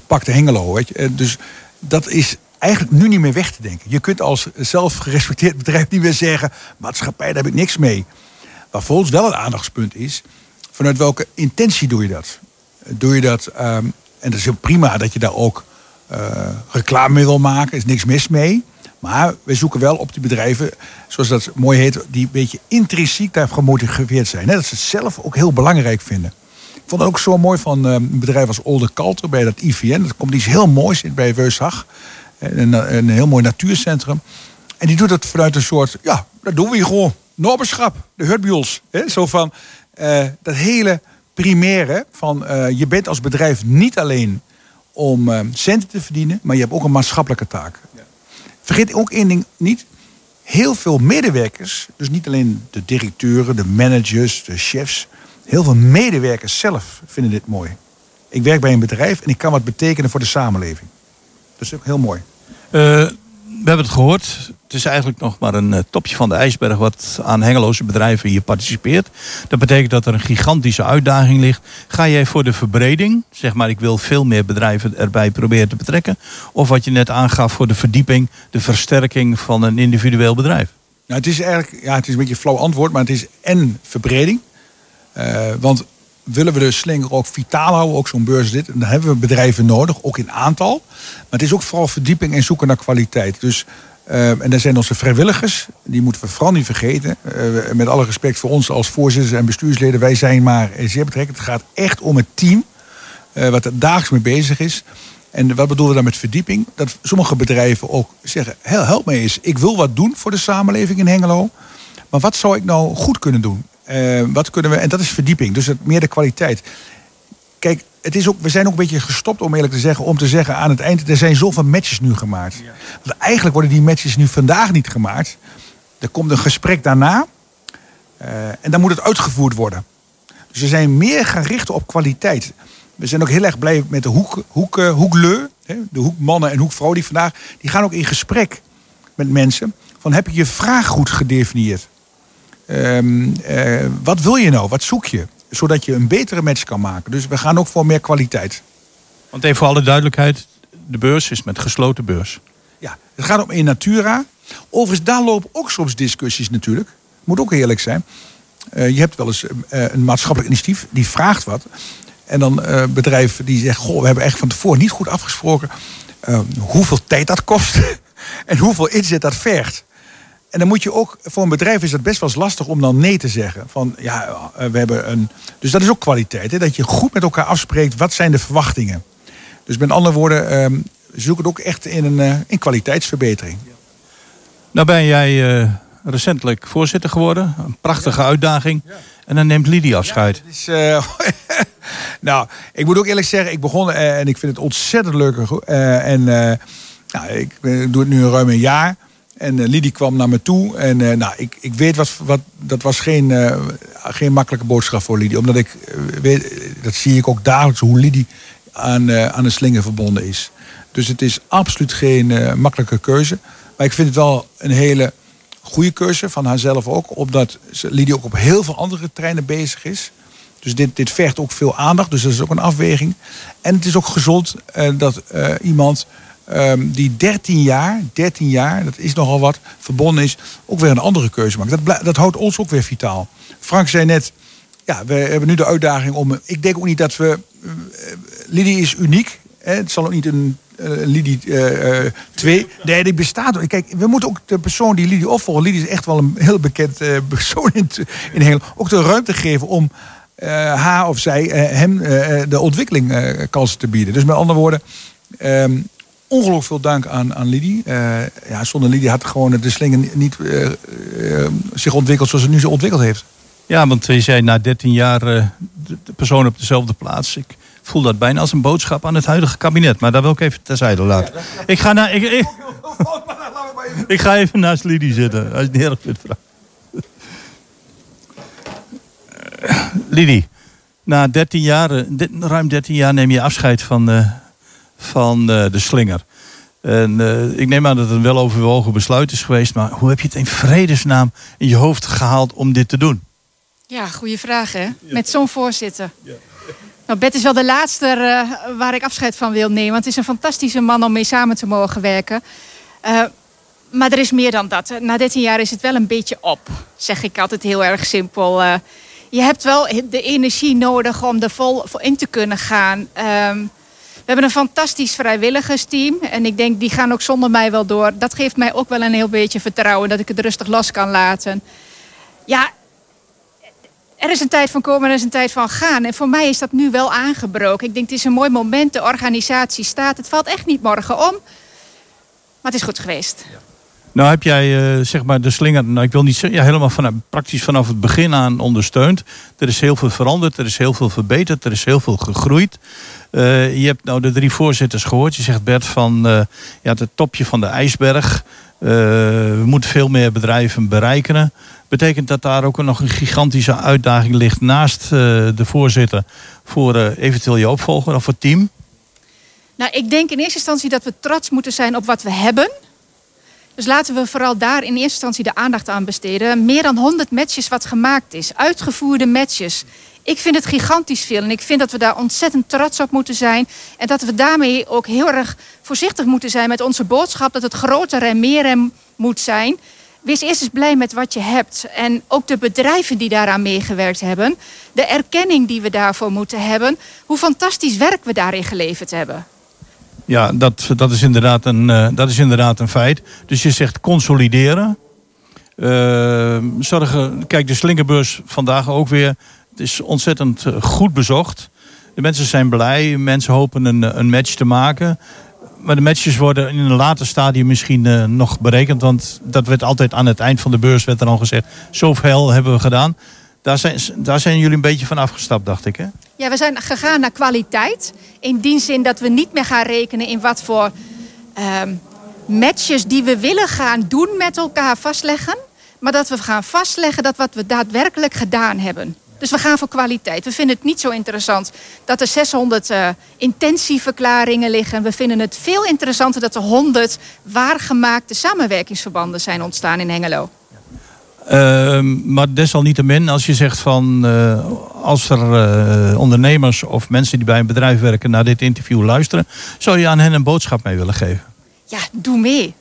pakte Hengelo. Weet je. Dus dat is eigenlijk nu niet meer weg te denken. Je kunt als zelf gerespecteerd bedrijf niet meer zeggen... maatschappij, daar heb ik niks mee. Waar voor ons wel een aandachtspunt is, vanuit welke intentie doe je dat? Doe je dat, ehm, en dat is heel prima dat je daar ook uh, reclame mee wil maken, er is niks mis mee. Maar we zoeken wel op die bedrijven, zoals dat mooi heet, die een beetje intrinsiek daar gemotiveerd zijn. Dat ze het zelf ook heel belangrijk vinden. Ik vond het ook zo mooi van ehm, een bedrijf als Olde Kalter bij dat IVN. Dat komt iets heel moois in bij Weusag. Een, een heel mooi natuurcentrum. En die doet dat vanuit een soort, ja, dat doen we hier gewoon. Noberschap, de hutbiols. Zo van uh, dat hele primaire van uh, je bent als bedrijf niet alleen om uh, centen te verdienen, maar je hebt ook een maatschappelijke taak. Ja. Vergeet ook één ding niet. Heel veel medewerkers, dus niet alleen de directeuren, de managers, de chefs, heel veel medewerkers zelf vinden dit mooi. Ik werk bij een bedrijf en ik kan wat betekenen voor de samenleving. Dat is ook heel mooi. Uh, we hebben het gehoord. Het is eigenlijk nog maar een eh, topje van de ijsberg wat aan hengeloze bedrijven hier participeert. Dat betekent dat er een gigantische uitdaging ligt. Ga jij voor de verbreding, zeg maar ik wil veel meer bedrijven erbij proberen te betrekken. Of wat je net aangaf voor de verdieping, de versterking van een individueel bedrijf? Nou, het is eigenlijk, ja, het is een beetje een flauw antwoord, maar het is en verbreding. Uh, want willen we de slinger ook vitaal houden, ook zo'n beurs dit, dan hebben we bedrijven nodig, ook in aantal. Maar het is ook vooral verdieping en zoeken naar kwaliteit. Dus, uh, en daar zijn onze vrijwilligers, die moeten we vooral niet vergeten. Uh, met alle respect voor ons als voorzitters en bestuursleden, wij zijn maar zeer betrekkend. Het gaat echt om het team, wat er dagelijks mee bezig is. En wat bedoelen we dan met verdieping? Dat sommige bedrijven ook zeggen, help me eens, ik wil wat doen voor de samenleving in Hengelo. Maar wat zou ik nou goed kunnen doen? Uh, wat kunnen we, en dat is verdieping, dus het, meer de kwaliteit. Kijk, het is ook, we zijn ook een beetje gestopt, om eerlijk te zeggen, om te zeggen aan het eind, er zijn zoveel matches nu gemaakt. Ja. Want eigenlijk worden die matches nu vandaag niet gemaakt. Er komt een gesprek daarna uh, en dan moet het uitgevoerd worden. Dus we zijn meer gaan richten op kwaliteit. We zijn ook heel erg blij met de hoek, hoek, uh, hoekleu, de hoekmannen en hoekvrouw die vandaag, die gaan ook in gesprek met mensen. Van heb je je vraag goed gedefinieerd? Um, uh, wat wil je nou? Wat zoek je? Zodat je een betere match kan maken. Dus we gaan ook voor meer kwaliteit. Want even voor alle duidelijkheid, de beurs is met gesloten beurs. Ja, het gaat om in natura. Overigens, daar lopen ook soms discussies natuurlijk. Moet ook eerlijk zijn. Uh, je hebt wel eens uh, een maatschappelijk initiatief die vraagt wat. En dan uh, bedrijven die zeggen: Goh, we hebben echt van tevoren niet goed afgesproken hoeveel tijd dat kost [LAUGHS] en hoeveel inzet dat vergt. En dan moet je ook, voor een bedrijf is het best wel eens lastig om dan nee te zeggen. Van ja, we hebben een. Dus dat is ook kwaliteit. Hè? Dat je goed met elkaar afspreekt, wat zijn de verwachtingen. Dus met andere woorden, um, zoek het ook echt in een uh, in kwaliteitsverbetering. Nou ben jij uh, recentelijk voorzitter geworden. Een prachtige ja. uitdaging. Ja. En dan neemt Lidie afscheid. Ja, uh, [LAUGHS] nou, ik moet ook eerlijk zeggen, ik begon en ik vind het ontzettend leuk. en nou, ik doe het nu ruim een jaar. En uh, Lidie kwam naar me toe. En uh, nou, ik, ik weet wat, wat. Dat was geen, uh, geen makkelijke boodschap voor Lidie. Omdat ik weet, dat zie ik ook dagelijks hoe Lidie aan, aan de slinger verbonden is. Dus het is absoluut geen makkelijke keuze. Maar ik vind het wel een hele goede keuze van haarzelf ook. Omdat Lidie ook op heel veel andere terreinen bezig is. Dus dit, dit vergt ook veel aandacht. Dus dat is ook een afweging. En het is ook gezond dat iemand Um, die 13 jaar, 13 jaar, dat is nogal wat, verbonden is, ook weer een andere keuze maakt. Dat, dat houdt ons ook weer vitaal. Frank zei net, ja, we hebben nu de uitdaging om. Ik denk ook niet dat we. Uh, Lidie is uniek. Hè? Het zal ook niet een uh, Lidie 2. Uh, nee, die bestaat. Kijk, we moeten ook de persoon die Lidie opvolgt. Lidie is echt wel een heel bekend persoon in, in Nederland. Ook de ruimte geven om haar of zij hem de ontwikkeling kansen te bieden. Dus met andere woorden. Um, ongelooflijk veel dank aan, aan Lidie. Uh, ja, zonder Lidie had gewoon de slinger niet uh, uh, zich ontwikkeld zoals het nu zo ontwikkeld heeft. Ja, want je zei na 13 jaar de, de, persoon op dezelfde plaats. Ik voel dat bijna als een boodschap aan het huidige kabinet. Maar daar wil ik even terzijde laten. Ja, ik, ga naar, ik, ik, [LAUGHS] ik, ga even naast Lidie zitten, als je het erg vindt. Lidie, na 13 jaar, ruim 13 jaar neem je afscheid van van uh, de slinger. En uh, ik neem aan dat het een weloverwogen besluit is geweest. Maar hoe heb je het in vredesnaam in je hoofd gehaald om dit te doen? Ja, goede vraag hè. Met zo'n voorzitter. Ja. Nou, Bert is wel de laatste uh, waar ik afscheid van wil nemen. Want het is een fantastische man om mee samen te mogen werken. maar er is meer dan dat. Na 13 jaar is het wel een beetje op, zeg ik altijd heel erg simpel. Je hebt wel de energie nodig om er vol in te kunnen gaan. Um, we hebben een fantastisch vrijwilligersteam. En ik denk, die gaan ook zonder mij wel door. Dat geeft mij ook wel een heel beetje vertrouwen dat ik het rustig los kan laten. Ja, er is een tijd van komen en er is een tijd van gaan. En voor mij is dat nu wel aangebroken. Ik denk, het is een mooi moment. De organisatie staat. Het valt echt niet morgen om. Maar het is goed geweest. Ja. Nou heb jij uh, zeg maar de slinger, nou, ik wil niet zeggen, ja, helemaal vanaf, praktisch vanaf het begin aan ondersteund. Er is heel veel veranderd, er is heel veel verbeterd, er is heel veel gegroeid. Uh, je hebt nou de drie voorzitters gehoord. Je zegt Bert van uh, ja, het topje van de ijsberg. we moeten veel meer bedrijven bereiken. Betekent dat daar ook nog een gigantische uitdaging ligt naast de voorzitter voor eventueel je opvolger of het team? Nou, ik denk in eerste instantie dat we trots moeten zijn op wat we hebben. Dus laten we vooral daar in eerste instantie de aandacht aan besteden. Meer dan 100 matches wat gemaakt is. Uitgevoerde matches. Ik vind het gigantisch veel. En ik vind dat we daar ontzettend trots op moeten zijn. En dat we daarmee ook heel erg voorzichtig moeten zijn met onze boodschap. Dat het groter en meer moet zijn. Wees eerst eens blij met wat je hebt. En ook de bedrijven die daaraan meegewerkt hebben. De erkenning die we daarvoor moeten hebben. Hoe fantastisch werk we daarin geleverd hebben. Ja, dat, dat, is inderdaad een, uh, dat is inderdaad een feit. Dus je zegt consolideren. Uh, zorgen, kijk, de slingerbeurs vandaag ook weer. Het is ontzettend eh, goed bezocht. De mensen zijn blij. Mensen hopen een, een match te maken. Maar de matches worden in een later stadium misschien nog berekend. Want dat werd altijd aan het eind van de beurs werd er al gezegd. Zoveel hebben we gedaan. Daar zijn, daar zijn jullie een beetje van afgestapt, dacht ik. Hè? Ja, we zijn gegaan naar kwaliteit. In die zin dat we niet meer gaan rekenen in wat voor ehm, matches die we willen gaan doen met elkaar vastleggen. Maar dat we gaan vastleggen dat wat we daadwerkelijk gedaan hebben. Dus we gaan voor kwaliteit. We vinden het niet zo interessant dat er 600 uh, eh, intentieverklaringen liggen. We vinden het veel interessanter dat er 100 waargemaakte samenwerkingsverbanden zijn ontstaan in Hengelo. Ehm, maar desalniettemin, als je zegt van uh, als er uh, ondernemers of mensen die bij een bedrijf werken naar dit interview luisteren, zou je aan hen een boodschap mee willen geven? Ja, doe mee.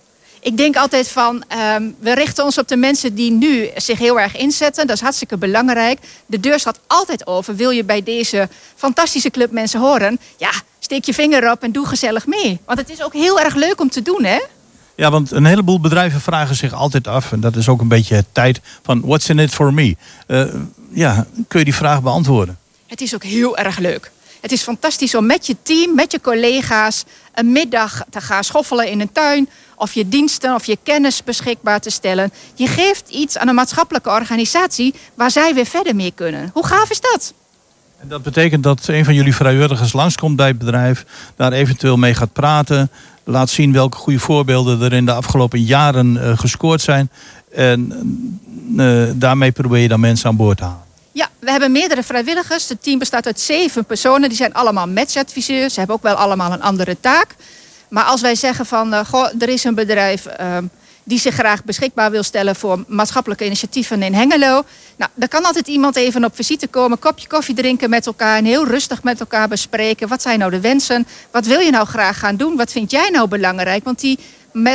Ik denk altijd van, um, we richten ons op de mensen die nu zich heel erg inzetten. Dat is hartstikke belangrijk. De deur staat altijd over. Wil je bij deze fantastische club mensen horen? Ja, steek je vinger op en doe gezellig mee. Want het is ook heel erg leuk om te doen, hè? Ja, want een heleboel bedrijven vragen zich altijd af, en dat is ook een beetje het tijd van what's in it for me? Uh, ja, kun je die vraag beantwoorden? Het is ook heel erg leuk. Het is fantastisch om met je team, met je collega's, een middag te gaan schoffelen in een tuin. Of je diensten of je kennis beschikbaar te stellen. Je geeft iets aan een maatschappelijke organisatie waar zij weer verder mee kunnen. Hoe gaaf is dat? En dat betekent dat een van jullie vrijwilligers langskomt bij het bedrijf, daar eventueel mee gaat praten, laat zien welke goede voorbeelden er in de afgelopen jaren uh, gescoord zijn. En uh, daarmee probeer je dan mensen aan boord te halen. Ja, we hebben meerdere vrijwilligers. Het team bestaat uit zeven personen. Die zijn allemaal matchadviseurs. Ze hebben ook wel allemaal een andere taak. Maar als wij zeggen van, uh, goh, er is een bedrijf ehm, die zich graag beschikbaar wil stellen voor maatschappelijke initiatieven in Hengelo. Nou, dan kan altijd iemand even op visite komen, kopje koffie drinken met elkaar en heel rustig met elkaar bespreken. Wat zijn nou de wensen? Wat wil je nou graag gaan doen? Wat vind jij nou belangrijk? Want die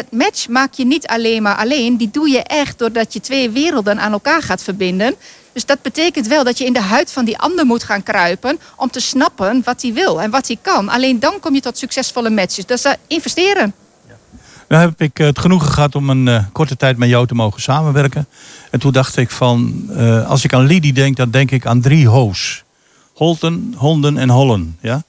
match maak je niet alleen maar alleen. Die doe je echt doordat je twee werelden aan elkaar gaat verbinden. Dus dat betekent wel dat je in de huid van die ander moet gaan kruipen om te snappen wat hij wil en wat hij kan. Alleen dan kom je tot succesvolle matches. Dus uh, investeren. Nu heb ik het genoegen gehad om een uh, korte tijd met jou te mogen samenwerken. En toen dacht ik van, als ik aan Lidie denk, dan denk ik aan drie hoos. Holten, Honden en Hollen. Ja?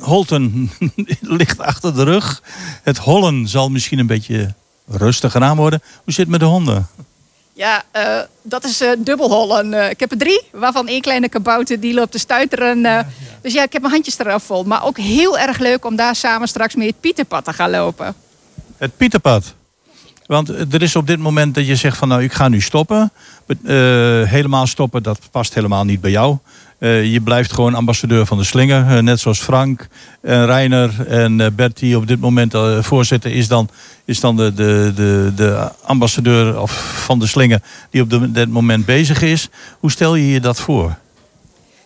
Holten [LAUGHS] ligt achter de rug. Het Hollen zal misschien een beetje rustiger aan worden. Hoe zit het met de honden? Ja, uh, dat is uh, dubbelhollen. Uh, ik heb er drie, waarvan één kleine kabouter die loopt te stuiteren. Ja, ja. Dus ja, ik heb mijn handjes eraf vol. Maar ook heel erg leuk om daar samen straks mee het Pieterpad te gaan lopen. Het Pieterpad? Want er is op dit moment dat je zegt van nou ik ga nu stoppen. helemaal stoppen, dat past helemaal niet bij jou. Uh, je blijft gewoon ambassadeur van de slinger. Uh, net zoals Frank en Reiner en uh, Bert, die op dit moment voorzitter is dan, is dan de, de, de, de ambassadeur of van de slinger die op dit moment bezig is. Hoe stel je je dat voor?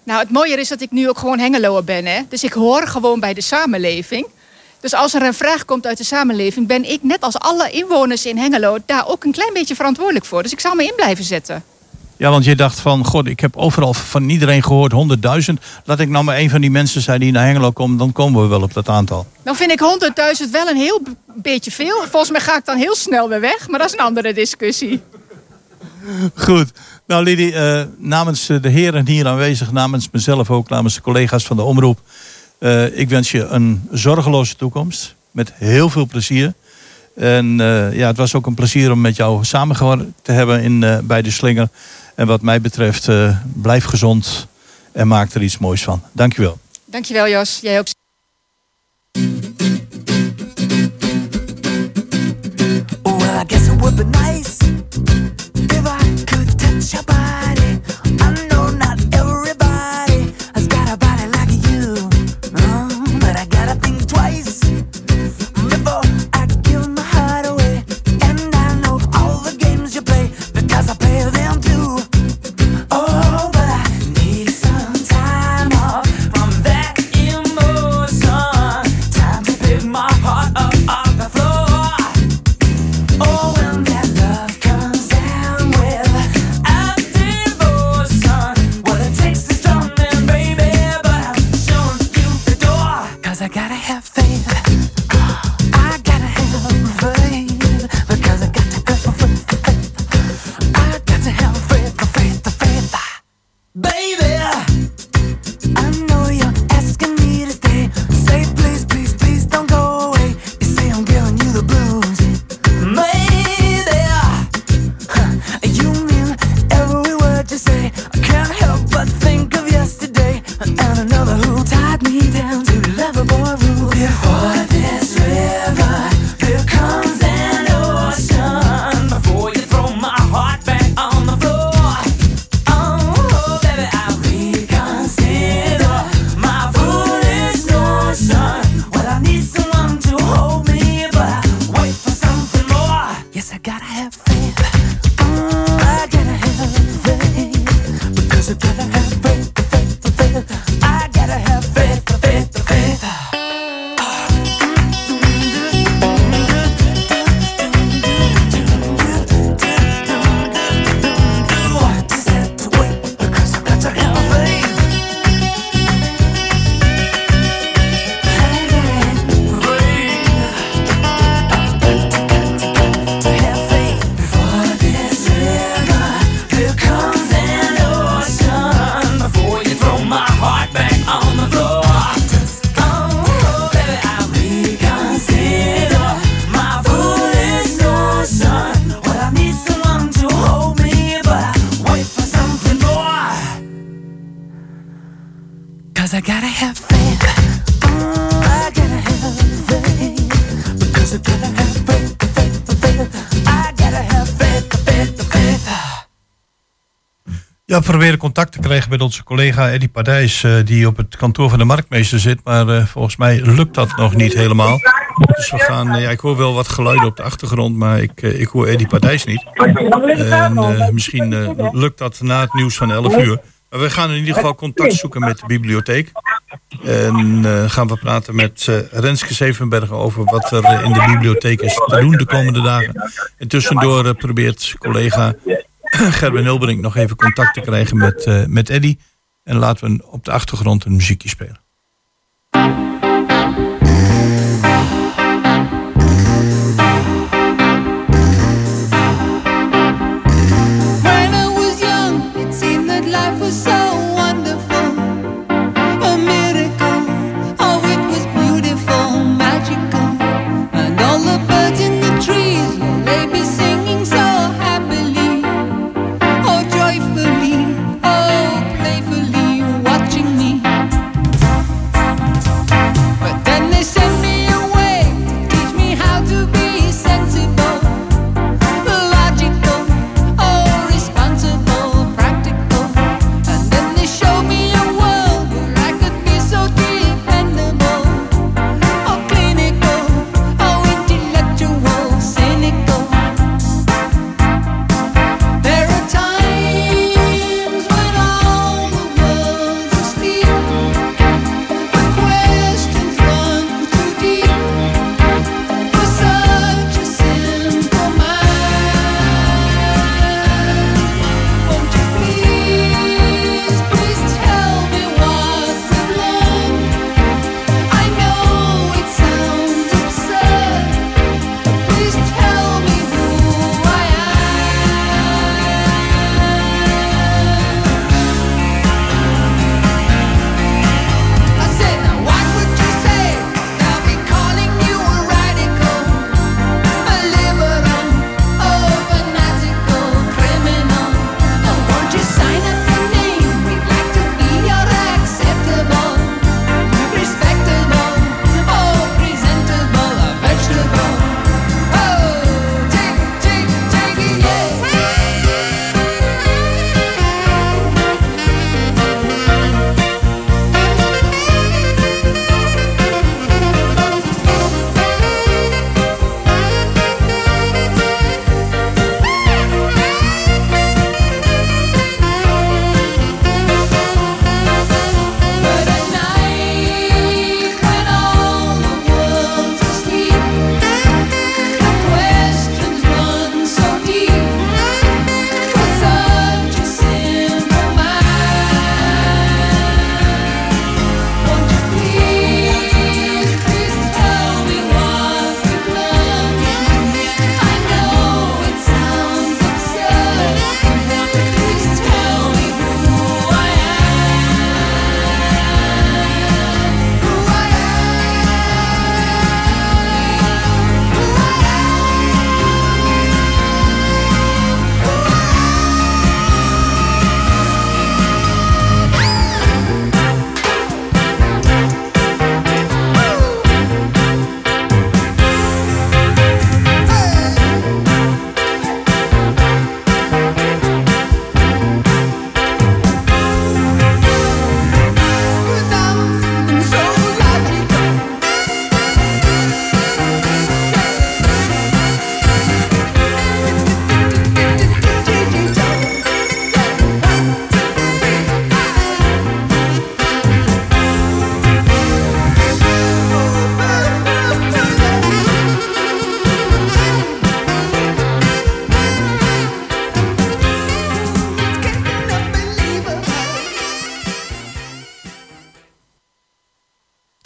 Nou, het mooie is dat ik nu ook gewoon Hengeloer ben. Hè? Dus ik hoor gewoon bij de samenleving. Dus als er een vraag komt uit de samenleving, ben ik net als alle inwoners in Hengelo daar ook een klein beetje verantwoordelijk voor. Dus ik zal me in blijven zetten. Ja, want je dacht van, god, ik heb overal van iedereen gehoord 100.000. Laat ik nou maar een van die mensen zijn die naar Hengelo komen, dan komen we wel op dat aantal. Dan vind ik 100.000 wel een heel beetje veel. Volgens mij ga ik dan heel snel weer weg, maar dat is een andere discussie. Goed. Nou, Lidie, uh, namens de heren hier aanwezig, namens mezelf ook, namens de collega's van de omroep. Uh, ik wens je een zorgeloze toekomst. Met heel veel plezier. En uh, ja, het was ook een plezier om met jou samengewerkt te hebben in, bij de Slinger. En wat mij betreft, blijf gezond en maak er iets moois van. Dankjewel. Dankjewel, Jos. Jij ook. Well, I guess it would be nice if I could touch your body. We proberen contact te krijgen met onze collega Eddie Padijs, eh, die op het kantoor van de marktmeester zit. Maar eh, volgens mij lukt dat nog niet helemaal. Dus we gaan, eh, ja, ik hoor wel wat geluiden op de achtergrond, maar ik, ik hoor Eddie Padijs niet. En misschien lukt dat na het nieuws van 11 uur. Maar we gaan in ieder geval contact zoeken met de bibliotheek. En gaan we praten met eh, Renske Zevenbergen over wat er in de bibliotheek is te doen de komende dagen. En tussendoor probeert collega [CLEARS THROAT] Gerben Hilberink nog even contact te krijgen met, eh met Eddy. En laten we op de achtergrond een muziekje spelen.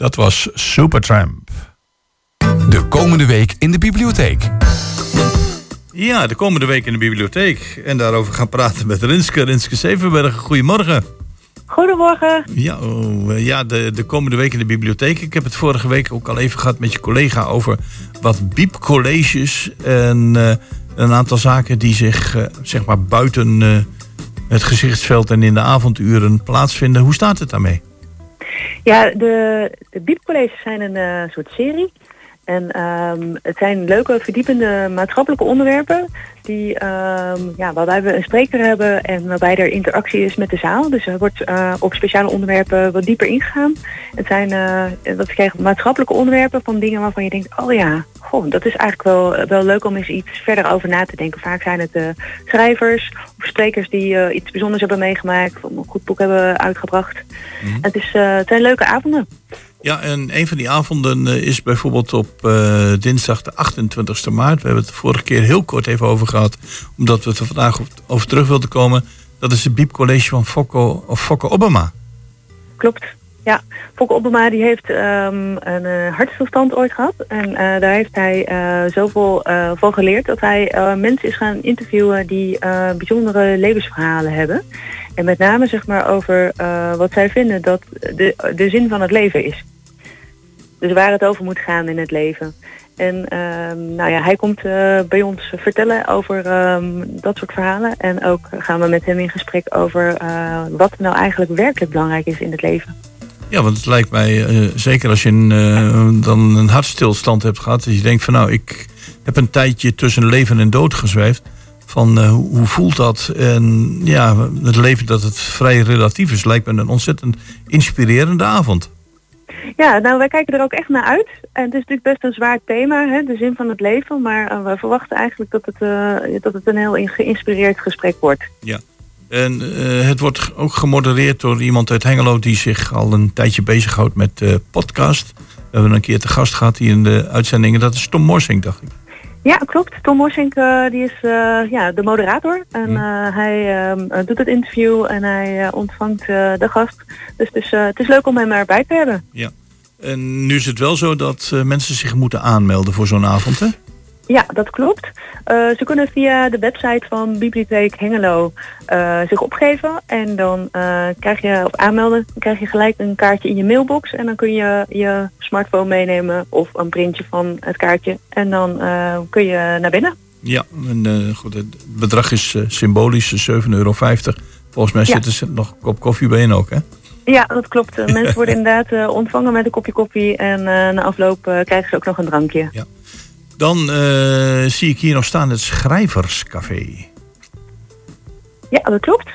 Dat was Supertramp. De komende week in de bibliotheek. Ja, de komende week in de bibliotheek. En daarover gaan praten met Rinske. Rinske Zevenbergen, goedemorgen. Goedemorgen. Ja, oh, eh, ja de, de komende week in de bibliotheek. Ik heb het vorige week ook al even gehad met je collega over wat biepcolleges en eh, een aantal zaken die zich eh, zeg maar buiten eh, het gezichtsveld en in de avonduren plaatsvinden. Hoe staat het daarmee? Ja, de, de biepcolleges zijn een eh, soort serie. En ehm, het zijn leuke, verdiepende maatschappelijke onderwerpen. Die, ehm, ja, waarbij we een spreker hebben en waarbij er interactie is met de zaal. Dus er wordt eh, op speciale onderwerpen wat dieper ingegaan. Het zijn uh, dat krijgen maatschappelijke onderwerpen van dingen waarvan je denkt, oh ja, goh, dat is eigenlijk wel, wel leuk om eens iets verder over na te denken. Vaak zijn het eh, schrijvers of sprekers die eh, iets bijzonders hebben meegemaakt, of een goed boek hebben uitgebracht. Het, is, eh, het zijn leuke avonden. Ja, en een van die avonden eh, is bijvoorbeeld op eh, dinsdag de 28e maart. We hebben het de vorige keer heel kort even over gehad, omdat we het er vandaag over terug wilden komen. Dat is het Biep College van Fokko, of Fokke Obama. Klopt. Ja, Fokke Obama die heeft ehm, een eh, hartstilstand ooit gehad. En daar heeft hij zoveel van geleerd dat hij mensen is gaan interviewen die bijzondere levensverhalen hebben. En met name zeg maar over wat zij vinden dat de, de zin van het leven is. Dus waar het over moet gaan in het leven. En ehm, nou ja, hij komt eh, bij ons vertellen over ehm, dat soort verhalen. En ook gaan we met hem in gesprek over eh, wat nou eigenlijk werkelijk belangrijk is in het leven. Ja, want het lijkt mij, eh, zeker als je dan een hartstilstand hebt gehad, dat je denkt van nou, ik heb een tijdje tussen leven en dood gezwijfd. Van hoe voelt dat? En ja, het leven dat het vrij relatief is, lijkt me een ontzettend inspirerende avond. [LAUGHS] Ja, nou wij kijken er ook echt naar uit. En het is natuurlijk best een zwaar thema, hè, de zin van het leven. Maar eh, we verwachten eigenlijk dat het, eh, dat het een heel geïnspireerd gesprek wordt. Ja. En eh, het wordt ook gemodereerd door iemand uit Hengelo die zich al een tijdje bezighoudt met podcast. We hebben een keer te gast gehad hier in de uitzendingen. Dat is Tom Morsing, dacht ik. Ja, klopt. Tom Morsink eh, die is eh, ja, de moderator. En eh, hij ehm, eh, doet het interview en hij ontvangt de gast. Dus het is, het is leuk om hem erbij te hebben. Ja. En nu is het wel zo dat mensen zich moeten aanmelden voor zo'n avond, hè? Ja, dat klopt. Eh, ze kunnen via de website van Bibliotheek Hengelo eh, zich opgeven. En dan eh, krijg je op aanmelden krijg je gelijk een kaartje in je mailbox. En dan kun je je smartphone meenemen of een printje van het kaartje. En dan kun je naar binnen. Ja, en, goed, het bedrag is symbolisch, eh, 7,50 euro. Volgens mij Ja. zit er zit nog een kop koffie bij in ook, hè? Ja, dat klopt. [LAUGHS] Mensen worden inderdaad ontvangen met een kopje koffie. En na afloop krijgen ze ook nog een drankje. Dan eh, zie ik hier nog staan het Schrijverscafé. Ja, dat klopt.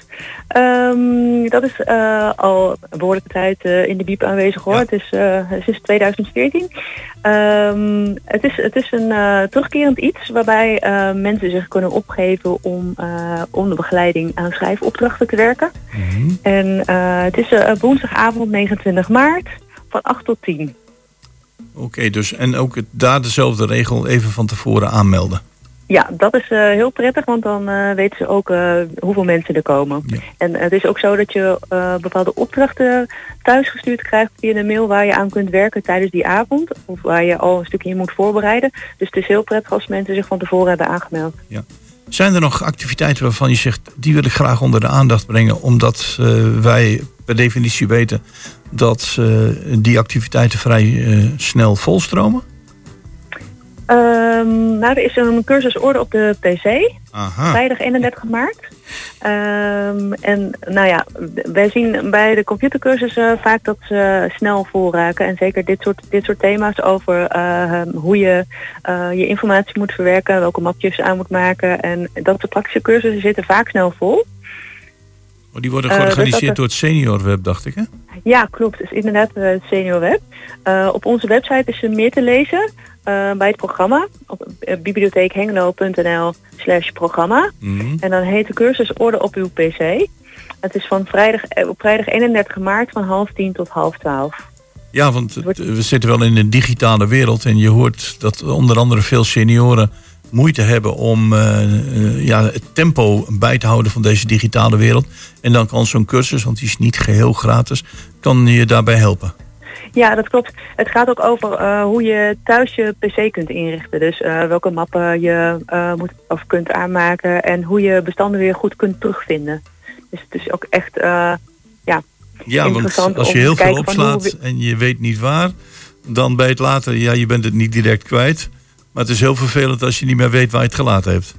Ehm, dat is eh, al een behoorlijke tijd eh, in de biep aanwezig hoor. Het is sinds 2014. Ehm, het, is, het is een terugkerend iets waarbij mensen zich kunnen opgeven om, de begeleiding aan schrijfopdrachten te werken. En eh, het is woensdagavond 29 maart van 8 tot 10. Oké, dus en ook het, daar dezelfde regel even van tevoren aanmelden. Ja, dat is eh, heel prettig, want dan eh, weten ze ook eh, hoeveel mensen er komen. En het is ook zo dat je bepaalde opdrachten thuisgestuurd krijgt via een mail waar je aan kunt werken tijdens die avond. Of waar je al een stukje in moet voorbereiden. Dus het is heel prettig als mensen zich van tevoren hebben aangemeld. Zijn er nog activiteiten waarvan je zegt, die wil ik graag onder de aandacht brengen, omdat wij per definitie weten dat die activiteiten vrij eh, snel volstromen? Ehm, nou, er is een cursus orde op de PC. Aha. Vrijdag 31 maart. Ehm, en nou ja, wij zien bij de computercursussen vaak dat ze snel vol raken. En zeker dit soort, dit soort thema's over eh, hoe je eh, je informatie moet verwerken, welke mapjes je aan moet maken. En dat soort praktische cursussen zitten vaak snel vol. Oh, die worden Eh, georganiseerd dat- door het Senior Web, dacht ik, hè? Ja, klopt. Het is inderdaad eh, het Senior Web. Eh, op onze website is er meer te lezen bij het programma. Op bibliotheekhengelo.nl slash programma. En dan heet de cursus Orde op uw PC. Het is van vrijdag, op vrijdag 31 maart van half tien tot half twaalf. Ja, want we zitten wel in een digitale wereld en je hoort dat onder andere veel senioren moeite hebben om eh, eh, ja, het tempo bij te houden van deze digitale wereld. En dan kan zo'n cursus, want die is niet geheel gratis, kan je daarbij helpen. Ja, dat klopt. Het gaat ook over eh, hoe je thuis je pc kunt inrichten. Dus welke mappen je moet of kunt aanmaken en hoe je bestanden weer goed kunt terugvinden. Dus het is ook echt ja, Ja, want interessant als je heel veel opslaat en je weet niet waar, dan bij het later, ja, je bent het niet direct kwijt. Maar het is heel vervelend als je niet meer weet waar je het gelaten hebt.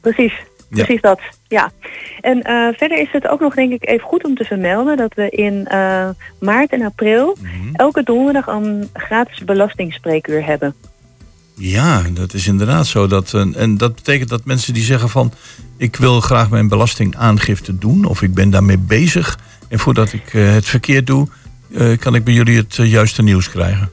Precies, Ja. precies dat. Ja. En eh, verder is het ook nog denk ik even goed om te vermelden dat we in eh, maart en april Mhm. elke donderdag een gratis belastingspreekuur hebben. Ja, dat is inderdaad zo. Dat, eh, en dat betekent dat mensen die zeggen van... ik wil graag mijn belastingaangifte doen... of ik ben daarmee bezig... en voordat ik het verkeerd doe... kan ik bij jullie het juiste nieuws krijgen.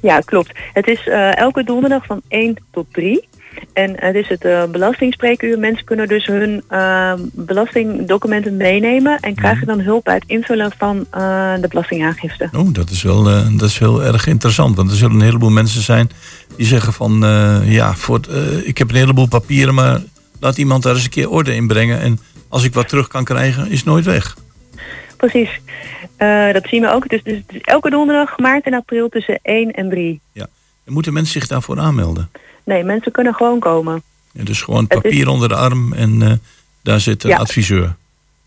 Ja, klopt. Het is eh, elke donderdag van 1 tot 3. En het is het eh belastingspreekuur. Mensen kunnen dus hun eh, belastingdocumenten meenemen en krijgen dan hulp bij het invullen van eh, de belastingaangifte. Oh, dat is, wel, dat is heel erg interessant. Want er zullen een heleboel mensen zijn die zeggen van... ja, voor het, ik heb een heleboel papieren... maar laat iemand daar eens een keer orde in brengen. En als ik wat terug kan krijgen, is nooit weg. Precies. Eh, dat zien we ook. Dus, dus, dus elke donderdag, maart en april tussen 1 en 3. Ja. En moeten mensen zich daarvoor aanmelden? Nee, mensen kunnen gewoon komen. Ja, dus gewoon is- papier onder de arm en eh, daar zit een Ja. adviseur.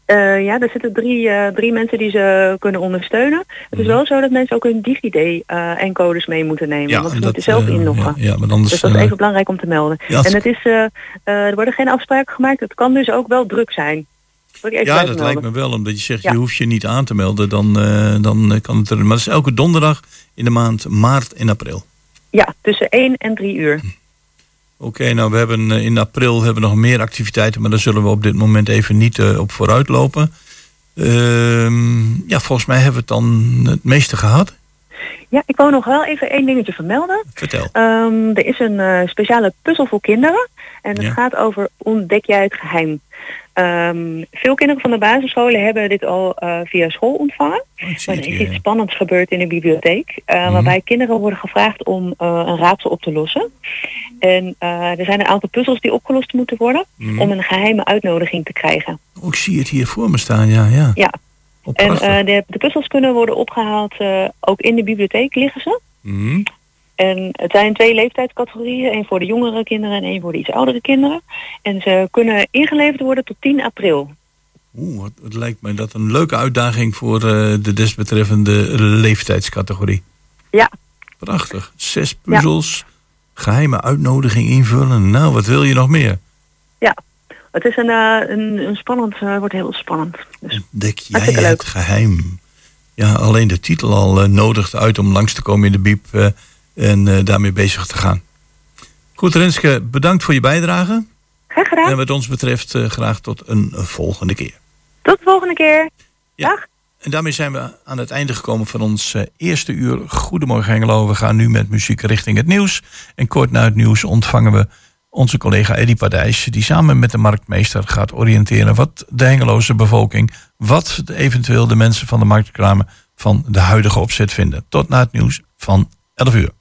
Eh, ja, er zitten drie, drie mensen die ze kunnen ondersteunen. Het is Mhm. wel zo dat mensen ook hun DigiD-encodes mee moeten nemen. want ze en moeten zelf inloggen. Ja, ja, maar anders... Dus dat is even belangrijk om te melden. Ja, en het is, er worden geen afspraken gemaakt. Het kan dus ook wel druk zijn. Wil ik even ja, dat lijkt me wel. Omdat je zegt, Ja. je hoeft je niet aan te melden. Dan, eh, dan eh, kan het er... Maar dat is elke donderdag in de maand maart en april. Ja, tussen 1 en 3 uur. Oké, nou we hebben eh, in april hebben we nog meer activiteiten, maar daar zullen we op dit moment even niet op vooruit lopen. Ehm, ja, volgens mij hebben we het dan het meeste gehad. Ja, ik wou nog wel even één dingetje vermelden. Vertel. Ehm, er is een speciale puzzel voor kinderen. En het Ja. gaat over ontdek jij het geheim. Ehm, veel kinderen van de basisscholen hebben dit al eh, via school ontvangen. Oh, Maar er is iets spannends gebeurd in de bibliotheek. eh, Mhm. Waarbij kinderen worden gevraagd om eh, een raadsel op te lossen. En er zijn een aantal puzzels die opgelost moeten worden. Mhm. Om een geheime uitnodiging te krijgen. Oh, ik zie het hier voor me staan, ja. ja. Ja. Oh, En de, de puzzels kunnen worden opgehaald. eh, ook in de bibliotheek liggen ze. Mhm. En het zijn twee leeftijdscategorieën. één voor de jongere kinderen en één voor de iets oudere kinderen. En ze kunnen ingeleverd worden tot 10 april. Oeh, het, lijkt mij dat een leuke uitdaging voor eh, de desbetreffende leeftijdscategorie. Ja. Prachtig. Zes puzzels, geheime uitnodiging invullen. Nou, wat wil je nog meer? Het is een, eh, een, een spannend, eh, wordt heel spannend. Dus Dek jij het leuk. geheim? Ja, alleen de titel al nodigt uit om langs te komen in de biep en eh, daarmee bezig te gaan. Goed, Renske, bedankt voor je bijdrage. graag gedaan. En wat ons betreft eh, graag tot een volgende keer. Tot de volgende keer. Ja. Dag. En daarmee zijn we aan het einde gekomen van ons eh, eerste uur. Goedemorgen Hengelo. We gaan nu met muziek richting het nieuws. En kort na het nieuws ontvangen we onze collega Eddy Padijs... die samen met de marktmeester gaat oriënteren... wat de Hengeloze bevolking, wat eventueel de mensen van de marktkramen... van de huidige opzet vinden. Tot na het nieuws van 11 uur.